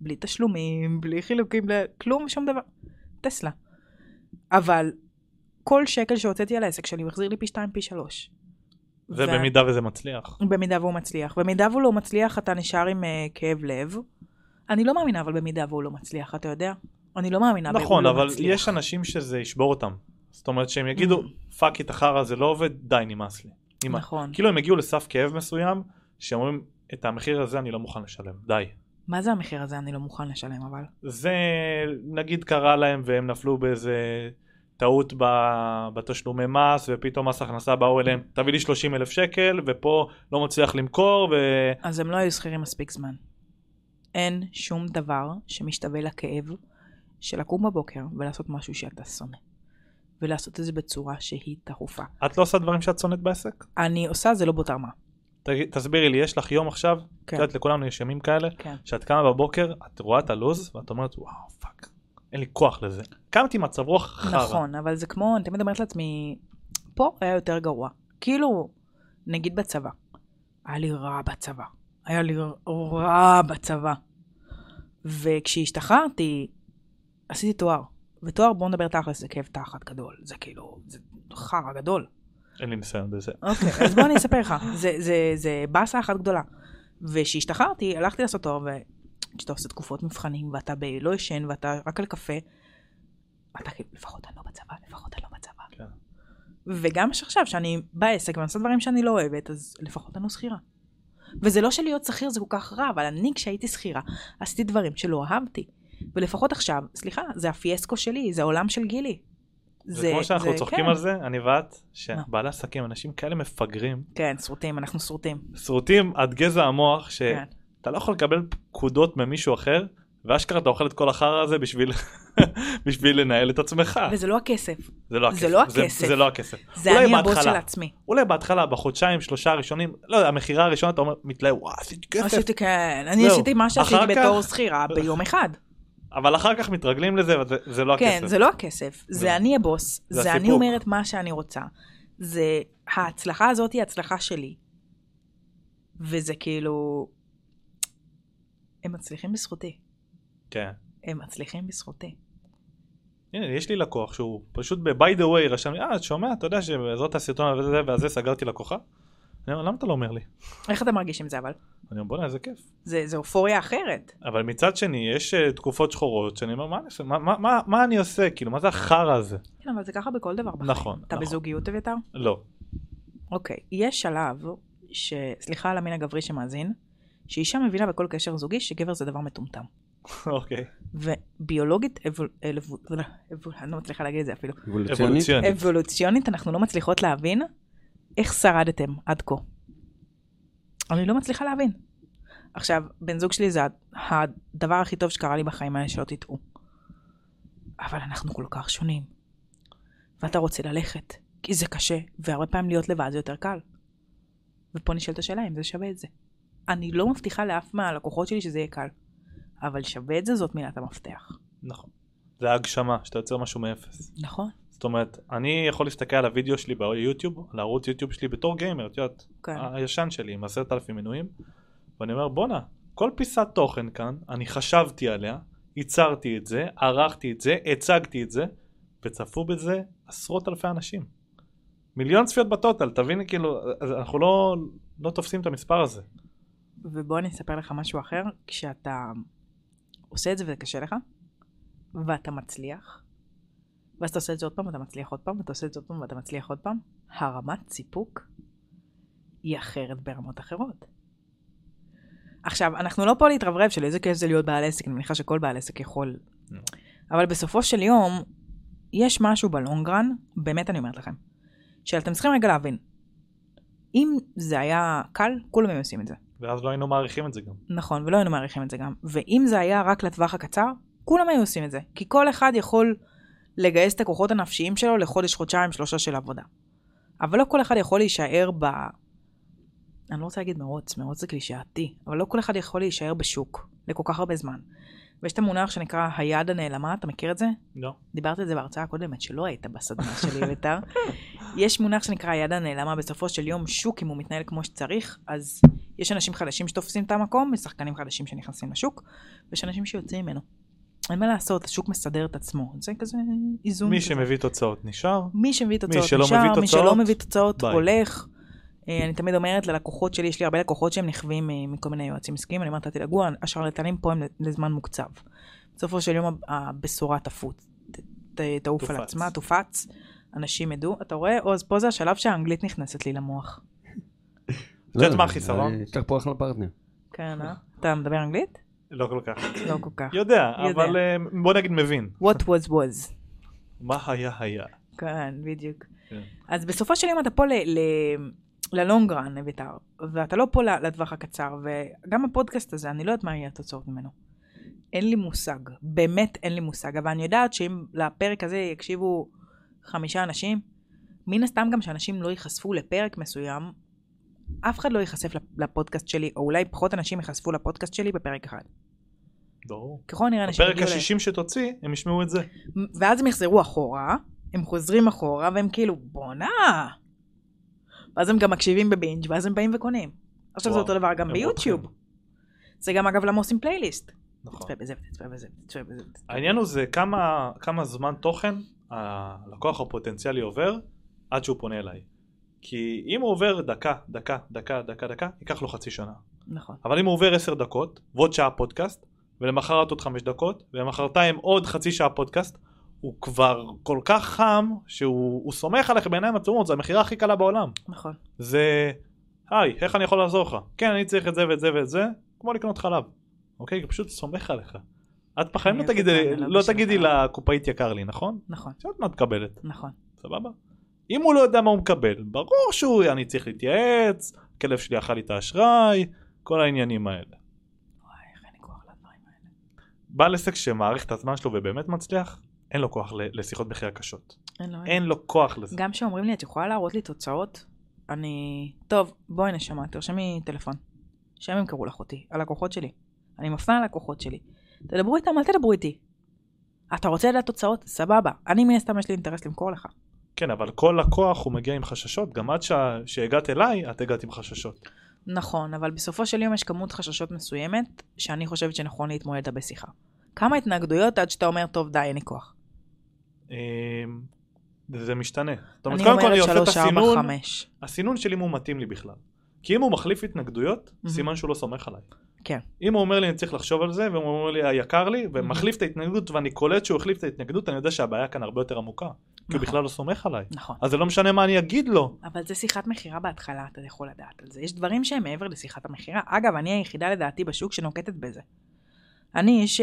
בלי תשלומים, בלי חילוקים, בלי... כלום, שום דבר. טסלה. אבל כל שקל שהוצאתי על העסק שלי, הוא החזיר לי פי שתיים, פי שלוש. זה ו- במידה וזה מצליח. במידה והוא מצליח. במידה והוא לא מצליח, אתה נשאר עם אה, כאב לב. אני לא מאמינה, אבל במידה והוא לא מצליח, אתה יודע? אני לא מאמינה, והוא נכון, לא אבל מצליח. יש אנשים שזה ישבור אותם. זאת אומרת שהם יגידו, fuck את החרא זה לא עובד, די נמאס לי. נמאס. נכון. כאילו הם הגיעו לסף כאב מסוים, שאומרים, את המחיר הזה אני לא מוכן לשלם, די. מה זה המחיר הזה? אני לא מוכן לשלם, אבל. זה נגיד קרה להם והם נפלו באיזה טעות ב- בתשלומי מס ופתאום מס הכנסה באו אליהם תביא לי 30 אלף שקל ופה לא מצליח למכור ו... אז הם לא היו שכירים מספיק זמן. אין שום דבר שמשתווה לכאב של לקום בבוקר ולעשות משהו שאתה שונא. ולעשות את זה בצורה שהיא תכופה. את לא עושה דברים שאת שונאת בעסק? אני עושה זה לא באותה. תגיד- תסבירי לי יש לך יום עכשיו, את כן, יודעת לכולנו יש ימים כאלה, כן. שאת קמה בבוקר את רואה את הלו"ז ואת אומרת וואו fuck אין לי כוח לזה. קמתי מצב רוח חרא. נכון, אבל זה כמו, אני תמיד אומרת לעצמי, פה היה יותר גרוע. כאילו, נגיד בצבא. היה לי רע בצבא. היה לי רע בצבא. וכשהשתחררתי, עשיתי תואר. ותואר, בוא נדבר תכלס, זה כאב תחת גדול. זה כאילו, זה חרא גדול. אין לי ניסיון בזה. אוקיי, אז בוא אני אספר לך. זה, זה, זה באסה אחת גדולה. וכשהשתחררתי, הלכתי לעשות תואר, וכשאתה עושה תקופות מבחנים, ואתה ב... לא ישן, ואתה רק על קפה, אתה כאילו, לפחות אני לא בצבא, לפחות אני לא בצבא. כן. וגם שעכשיו, שאני בעסק ואני עושה דברים שאני לא אוהבת, אז לפחות אני לא שכירה. וזה לא שלהיות שכיר זה כל כך רע, אבל אני כשהייתי שכירה, עשיתי דברים שלא אהבתי. ולפחות עכשיו, סליחה, זה הפיאסקו שלי, זה העולם של גילי. זה כמו שאנחנו זה- צוחקים כן. על זה, אני ואת, שבעלי עסקים, אנשים כאלה מפגרים, כן, שרוטים, אנחנו שרוטים. שרוטים עד גזע המוח, כן. שאתה לא יכול לקבל פקודות ממישהו אחר, ואשכרה אתה אוכל את כל החרא הזה בשביל בשביל לנהל את עצמך. וזה לא הכסף, זה לא הכסף. זה לא הכסף. זה לא הכסף. זה אני הבוס בהתחלה. של עצמי. אולי בהתחלה, בחודשיים, שלושה הראשונים, לא יודע, המכירה הראשונה אתה אומר, מתלהב, וואו, עשיתי כסף. עשיתי כן, אני. עשיתי מה שעשיתי בתור שכירה ביום אחד. אבל אחר כך מתרגלים לזה, וזה זה לא כן, הכסף. זה לא הכסף, זה- זה אני הבוס, זה זה אני. אומרת מה שאני רוצה. זה, ההצלחה הזאת היא הצלחה שלי. וזה כאילו, הם מצליחים בזכותי. כן. הם מצליחים בזכותי. הנה, יש לי לקוח שהוא פשוט ב-by the way רשם לי, אה, אתה שומע, אתה יודע שבעזרת הסרטון הזה וזה סגרתי לקוחה? אני אומר, למה אתה לא אומר לי? איך אתה מרגיש עם זה אבל? אני אומר, בוא'נה, איזה כיף. זה, זה אופוריה אחרת. אבל מצד שני, יש אה, תקופות שחורות שאני אומר, מה אני עושה? מה- מה- מה- מה אני עושה? כאילו, מה זה החרא הזה? כן, אבל זה ככה בכל דבר בחיים. נכון, אתה נכון. בזוגיות, אביתר? לא. אוקיי. יש שלב, ש... סליחה על המין הגברי שמאזין, שאישה מבינה בכל קשר זוגי שגבר זה דבר מטומטם. אוקיי. וביולוגית, אבול... אבול... אבול... אני לא מצליחה להגיד את זה אפילו. אבולוציונית? אבולוציוני. אבולוציונית אנחנו לא מצליחות להבין איך שרדתם עד כה. אני לא מצליחה להבין. עכשיו, בן זוג שלי זה הדבר הכי טוב שקרה לי בחיים האלה, שלא תטעו. אבל אנחנו כל כך שונים. ואתה רוצה ללכת, כי זה קשה, והרבה פעמים להיות לבד זה יותר קל. ופה נשאלת השאלה אם זה שווה את זה. אני לא מבטיחה לאף מהלקוחות שלי שזה יהיה קל, אבל שווה את זה, זאת מילת המפתח. נכון. זה הגשמה, שאתה יוצר משהו מאפס. נכון? זאת אומרת, אני יכול להסתכל על הוידאו שלי ביוטיוב, על הערוץ יוטיוב שלי בתור גיימר, את יודעת, כן. הישן שלי עם עשרת אלפים מנויים, ואני אומר בואנה, כל פיסת תוכן כאן, אני חשבתי עליה, ייצרתי את זה, ערכתי את זה, הצגתי את זה, וצפו בזה עשרות אלפי אנשים. מיליון צפיות בטוטל, תבין כאילו, אנחנו לא, לא תופסים את המספר הזה. ובוא אני אספר לך משהו אחר, כשאתה עושה את זה וזה קשה לך, ואתה מצליח, ואז אתה עושה את זה עוד פעם ואתה מצליח עוד פעם, ואתה עושה את זה עוד פעם ואתה מצליח עוד פעם, הרמת סיפוק היא אחרת ברמות אחרות. עכשיו, אנחנו לא פה להתרברב של איזה כיף זה להיות בעל עסק, אני מניחה שכל בעל עסק יכול. אבל בסופו של יום, יש משהו בלונגרן, באמת אני אומרת לכם, שאתם צריכים רגע להבין. אם זה היה קל, כולם היו עושים את זה. ואז לא היינו מעריכים את זה גם. נכון, ולא היינו מעריכים את זה גם. ואם זה היה רק לטווח הקצר, כולם היו עושים את זה. כי כל אחד יכול לגייס את הכוחות הנפשיים שלו לחודש, חודשיים, שלושה של עבודה. אבל לא כל אחד יכול להישאר ב... אני לא רוצה להגיד מרוץ, מרוץ זה קלישאתי, אבל לא כל אחד יכול להישאר בשוק לכל כך הרבה זמן. ויש את המונח שנקרא היד הנעלמה, אתה מכיר את זה? לא. דיברתי על זה בהרצאה הקודמת, שלא היית בסדנה שלי, ביתר. יש מונח שנקרא היד הנעלמה, בסופו של יום שוק, אם הוא מתנהל כמו שצריך, אז יש אנשים חדשים שתופסים את המקום, ושחקנים חדשים שנכנסים לשוק, ויש אנשים שיוצאים ממנו. אין מה לעשות, השוק מסדר את עצמו. זה כזה איזון. מי כזה. שמביא תוצאות נשאר, מי שמביא תוצאות שלא נשאר, מביא מי שלא תוצאות, מביא תוצאות ביי. הולך. אה, אני תמיד אומרת ללקוחות שלי, יש לי הרבה לקוחות שהם נכווים אה, מכל מיני יועצים עסקיים, אני אומרת, תדאגו, השרלטנים פה הם לזמן מוקצב. בסופו של יום הבשורה תפוץ, תעוף על. עצמה, תופץ, אנשים ידעו. אתה רואה, עוז, פה זה השלב שהאנגלית נכנסת לי למוח. את יודעת לא, מה החיסרון? יש לך פה אחלה פרטנר. כן, אה? אתה מדבר אנגלית? לא כל כך. לא כל כך. יודע. אבל אה, בוא נגיד מבין. What was was. מה היה היה. כן, בדיוק. כן. אז בסופו של יום אתה פה ל- ללונגרן, אביתר, ואתה לא פה לטווח הקצר, וגם הפודקאסט הזה, אני לא יודעת מה יהיה התוצאות ממנו. אין לי מושג, באמת אין לי מושג, אבל אני יודעת שאם לפרק הזה יקשיבו חמישה אנשים, מן הסתם גם שאנשים לא ייחשפו לפרק מסוים, אף אחד לא ייחשף לפ- לפודקאסט שלי, או אולי פחות אנשים ייחשפו לפודקאסט שלי בפרק אחד. ברור. ככל הנראה אנשים בפרק יגיעו ל- ה-60 שתוציא, הם ישמעו את זה. ואז הם יחזרו אחורה, הם חוזרים אחורה, והם כאילו, בואנה. ואז הם גם מקשיבים בבינג', ואז הם באים וקונים. עכשיו זה אותו דבר גם ביוטיוב. זה גם אגב למה עושים פלייליסט. נכון. תצפה בזה, תצפה בזה, תצפה בזה. העניין הוא זה כמה, כמה זמן תוכן הלקוח הפוטנציאלי עובר עד שהוא פונה אליי. כי אם הוא עובר דקה, דקה, דקה, דקה, דקה, ייקח לו חצי שנה. נכון. אבל אם הוא עובר עשר דקות, ועוד שעה פודקאסט, ולמחרת עוד חמש דקות, ולמחרתיים עוד חצי שעה פודקאסט, הוא כבר כל כך חם, שהוא הוא סומך עליך בעיניים עצומות, זו המכירה הכי קלה בעולם. נכון. זה, היי, איך אני יכול לעזור לך? כן, אני צריך את זה ואת זה ואת זה, כמו לקנות חלב. אוקיי? הוא פשוט סומך עליך. את בחיים לא אני תגידי, לא תגידי. לקופאית יקר לי, נכון? נכון. את יודעת מה את מקבלת, נכון. סבבה? אם הוא לא יודע מה הוא מקבל, ברור שהוא, אני צריך להתייעץ, הכלב שלי אכל לי את האשראי, כל העניינים האלה. וואי, איך לי כוח לדברים האלה. בעל עסק שמעריך את הזמן שלו ובאמת מצליח, אין לו כוח לשיחות מחיר קשות. אין לו... אין לו כוח לזה. גם כשאומרים לי, את יכולה להראות לי תוצאות? אני... טוב, בואי נשמה, תרשמי טלפון. שהם ימכרו לך אותי, הלקוחות שלי. אני מפנה ללקוחות שלי. תדברו איתם, אל תדברו איתי. אתה רוצה לדעת תוצאות? סבבה. אני מן הסתם יש לי אינטרס למכור לך. כן, אבל כל לקוח הוא מגיע עם חששות, גם עד שה- שהגעת אליי, את הגעת עם חששות. נכון, אבל בסופו של יום יש כמות חששות מסוימת, שאני חושבת שנכון להתמודד בשיחה. כמה התנגדויות עד שאתה אומר, טוב, די, אין לי כוח. אמ, זה משתנה. זאת אומרת, קודם כל אני עושה את הסינון. הסינון שלי אם הוא מתאים לי בכלל. כי אם הוא מחליף התנגדויות. סימן שהוא לא סומך עליי. כן. אם הוא אומר לי אני צריך לחשוב על זה, והוא אומר לי היקר לי, ומחליף את ההתנגדות ואני קולט שהוא החליף את ההתנגדות, אני יודע שהבעיה כאן הרבה יותר עמוקה. כי הוא נכון. בכלל לא סומך עליי. נכון. אז זה לא משנה מה אני אגיד לו. אבל זה שיחת מכירה בהתחלה, אתה יכול לדעת על זה. יש דברים שהם מעבר לשיחת המכירה. אגב, אני היחידה לדעתי בשוק שנוקטת בזה. אני, ש...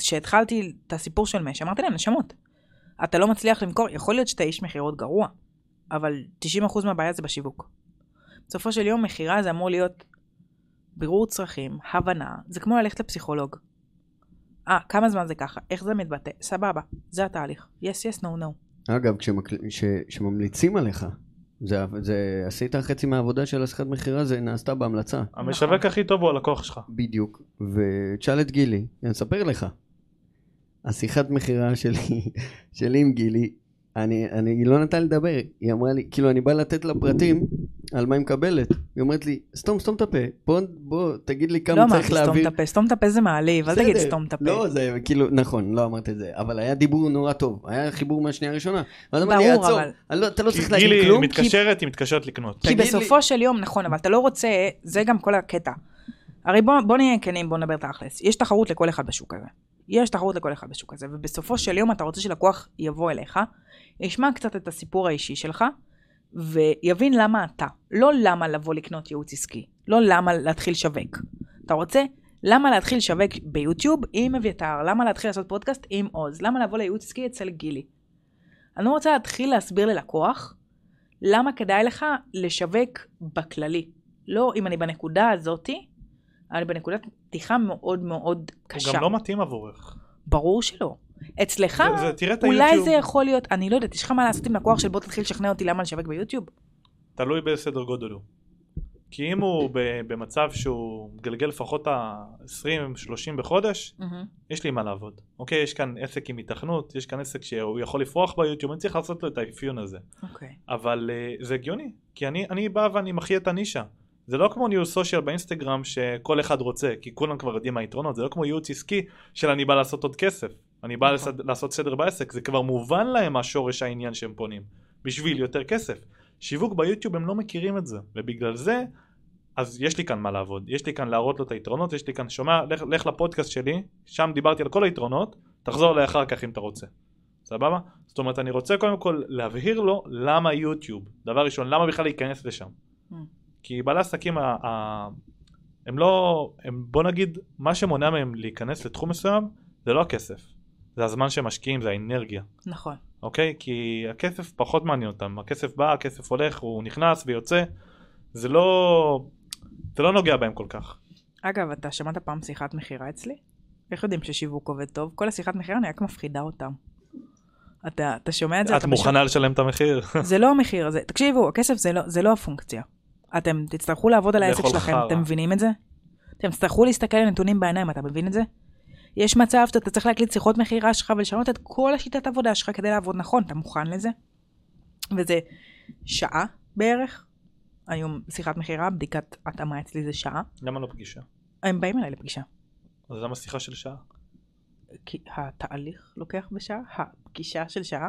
שהתחלתי את הסיפור של מש, אמרתי להם, נשמות, אתה לא מצליח למכור, יכול להיות שאתה איש מכירות גרוע, אבל 90% מהבעיה זה בשיווק. בסופו של יום, מכירה זה אמור להיות בירור צרכים, הבנה, זה כמו ללכת לפסיכולוג. אה, כמה זמן זה ככה? איך זה מתבטא? סבבה, זה התהליך. yes, yes, no, no. אגב, כשמקל... ש... שממליצים עליך, זה, זה עשית חצי מהעבודה של השיחת מכירה, זה נעשתה בהמלצה. המשווק הכי טוב הוא הלקוח שלך. בדיוק. ותשאל את גילי, אני אספר לך. השיחת מכירה שלי, שלי עם גילי, אני, אני, היא לא נתנה לדבר, היא אמרה לי, כאילו אני בא לתת לה פרטים על מה היא מקבלת. היא אומרת לי, סתום, סתום את הפה, בוא, בוא, תגיד לי כמה לא צריך אמרתי סתום להעביר. את הפה, סתום את הפה זה מעליב, אל תגיד. סתום את הפה. לא, זה כאילו, נכון, לא אמרת את זה, אבל היה דיבור נורא טוב, היה חיבור מהשנייה הראשונה. ואז אמרתי, ברור, עצור, אבל- אני לא- אתה לא צריך להגיד גילי כלום, כי מתקשרת, היא מתקשרת לקנות. כי תגיד לי- בסופו של יום, נכון, אבל אתה לא רוצה, זה גם כל הקטע. הרי בוא, בוא נהיה כנים, בוא נדבר תכלס. יש תחרות לכל אחד בשוק הזה. יש תחרות לכל אחד בשוק הזה, ובסופו של יום אתה רוצה שלקוח יבוא אליך, ישמע קצת את הסיפור האישי שלך, ויבין למה אתה. לא למה לבוא לקנות ייעוץ עסקי. לא למה להתחיל לשווק. אתה רוצה למה להתחיל לשווק ביוטיוב עם אביתר? למה להתחיל לעשות פודקאסט עם עוז? למה לבוא לייעוץ עסקי אצל גילי? אני רוצה להתחיל להסביר ללקוח למה כדאי לך לשווק בכללי. לא אם אני בנקודה הזאתי, אני בנקודת פתיחה מאוד מאוד הוא קשה. גם לא מתאים עבורך. ברור שלא. אצלך, זה- זה- אולי היוטיוב. זה יכול להיות, אני לא יודעת, יש לך מה לעשות עם לקוח של בוא תתחיל לשכנע אותי למה לשווק ביוטיוב? תלוי באיזה סדר גודל הוא. כי אם הוא ב- במצב שהוא מגלגל לפחות ה-20-30 בחודש, יש לי מה לעבוד. אוקיי, יש כאן עסק עם התכנות, יש כאן עסק שהוא יכול לפרוח ביוטיוב, אני צריך לעשות לו את האפיון הזה. אוקיי. אבל uh, זה הגיוני, כי אני, אני בא ואני מחיה את הנישה. זה לא כמו ניהול סושיאל באינסטגרם שכל אחד רוצה, כי כולם כבר יודעים מה היתרונות, זה לא כמו ייעוץ עסקי של אני בא לעשות עוד כסף, אני בא נכון. לסד, לעשות סדר בעסק, זה כבר מובן להם מה שורש העניין שהם פונים, בשביל יותר כסף. שיווק ביוטיוב הם לא מכירים את זה, ובגלל זה, אז יש לי כאן מה לעבוד, יש לי כאן להראות לו את היתרונות, יש לי כאן, שומע, לך, לך לפודקאסט שלי, שם דיברתי על כל היתרונות, תחזור אליי אחר כך אם אתה רוצה. סבבה? זאת אומרת, אני רוצה קודם כל להבהיר לו למה יוטיוב. דבר ראשון, למה בכלל להיכנס לשם? כי בעלי עסקים, ה- ה- הם לא, הם, בוא נגיד, מה שמונע מהם להיכנס לתחום מסוים, זה לא הכסף. זה הזמן שהם משקיעים, זה האנרגיה. נכון. אוקיי? כי הכסף פחות מעניין אותם. הכסף בא, הכסף הולך, הוא נכנס ויוצא. זה לא, זה לא נוגע בהם כל כך. אגב, אתה שמעת פעם שיחת מכירה אצלי? איך יודעים ששיווק עובד טוב? כל השיחת מכירה אני רק מפחידה אותם. אתה, אתה שומע את זה? את מוכנה לשלם את המחיר? זה לא המחיר הזה. תקשיבו, הכסף זה לא, זה לא הפונקציה. אתם תצטרכו לעבוד על העסק שלכם, חרא. אתם מבינים את זה? אתם תצטרכו להסתכל על נתונים בעיניים, אתה מבין את זה? יש מצב שאתה צריך להקליט שיחות מכירה שלך ולשנות את כל השיטת עבודה שלך כדי לעבוד נכון, אתה מוכן לזה? וזה שעה בערך. היום שיחת מכירה, בדיקת התאמה אצלי זה שעה. למה לא פגישה? הם באים אליי לפגישה. אז למה שיחה של שעה? כי התהליך לוקח בשעה, הפגישה של שעה,